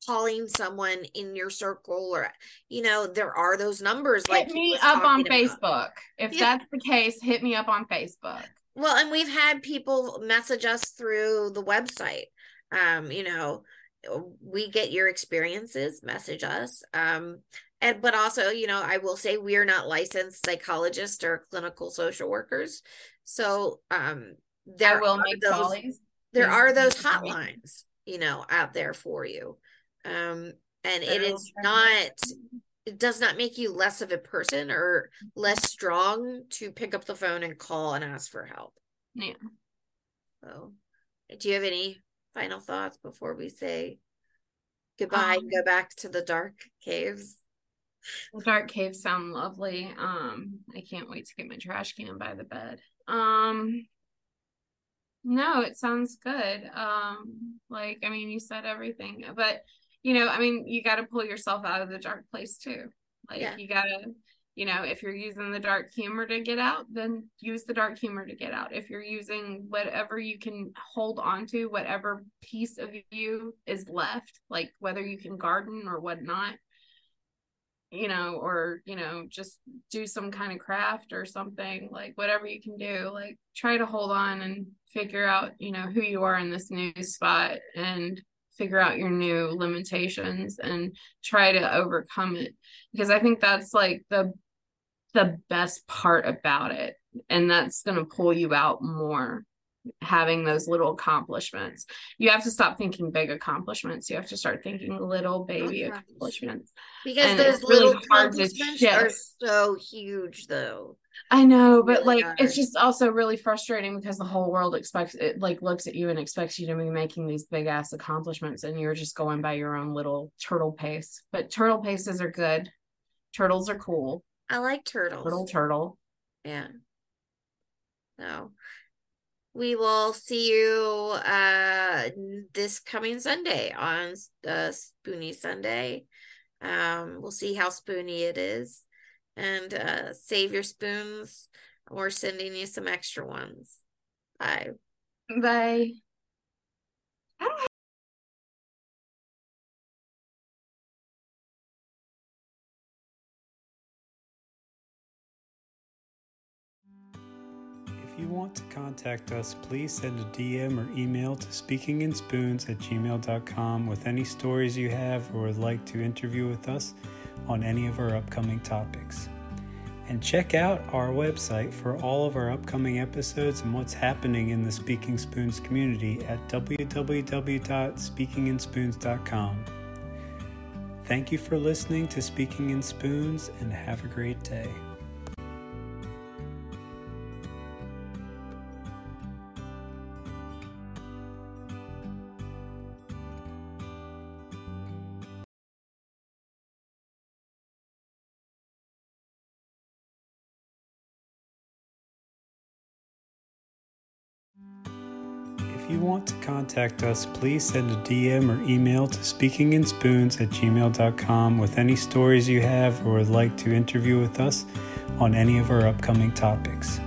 calling someone in your circle or you know, there are those numbers like hit he me up on about. Facebook. If Yeah. that's the case, hit me up on Facebook. Well, and we've had people message us through the website. Um, you know, we get your experiences, message us. Um, and but also, you know, I will say we are not licensed psychologists or clinical social workers. So um there I will are make those there are those hotlines, you know, out there for you. Um, and it is not it it does not make you less of a person or less strong to pick up the phone and call and ask for help. Yeah. So, do you have any final thoughts before we say goodbye and go Um, back to the dark caves? The dark caves sound lovely. Um, I can't wait to get my trash can by the bed. Um, no, it sounds good. Um, like I mean, you said everything, but you know, I mean, you got to pull yourself out of the dark place too. Like Yeah. you gotta, you know, if you're using the dark humor to get out, then use the dark humor to get out. If you're using whatever you can hold on to, whatever piece of you is left, like whether you can garden or whatnot, you know, or, you know, just do some kind of craft or something, like whatever you can do, like try to hold on and figure out, you know, who you are in this new spot and figure out your new limitations and try to overcome it because i think that's like the the best part about it and that's going to pull you out more having those little accomplishments you have to stop thinking big accomplishments you have to start thinking little baby accomplishments because And those really little accomplishments are so huge though I know, but really like are. it's just also really frustrating because the whole world expects it like looks at you and expects you to be making these big ass accomplishments and you're just going by your own little turtle pace. But turtle paces are good. Turtles are cool. I like turtles Turtle turtle. Yeah. So we will see you uh this coming Sunday on uh Spoony Sunday. Um we'll see how spoony it is. And uh save your spoons. We're sending you some extra ones. Bye. Bye. If you want to contact us, please send a DM or email to speakinginspoons at gmail.com with any stories you have or would like to interview with us on any of our upcoming topics. And check out our website for all of our upcoming episodes and what's happening in the Speaking Spoons community at www.speakinginspoons.com. Thank you for listening to Speaking in Spoons and have a great day. Contact us, please send a DM or email to speakinginspoons at gmail.com with any stories you have or would like to interview with us on any of our upcoming topics.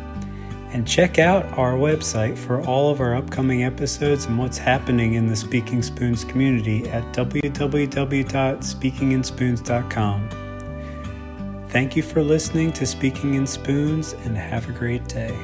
And check out our website for all of our upcoming episodes and what's happening in the Speaking Spoons community at www.speakinginspoons.com. Thank you for listening to Speaking in Spoons and have a great day.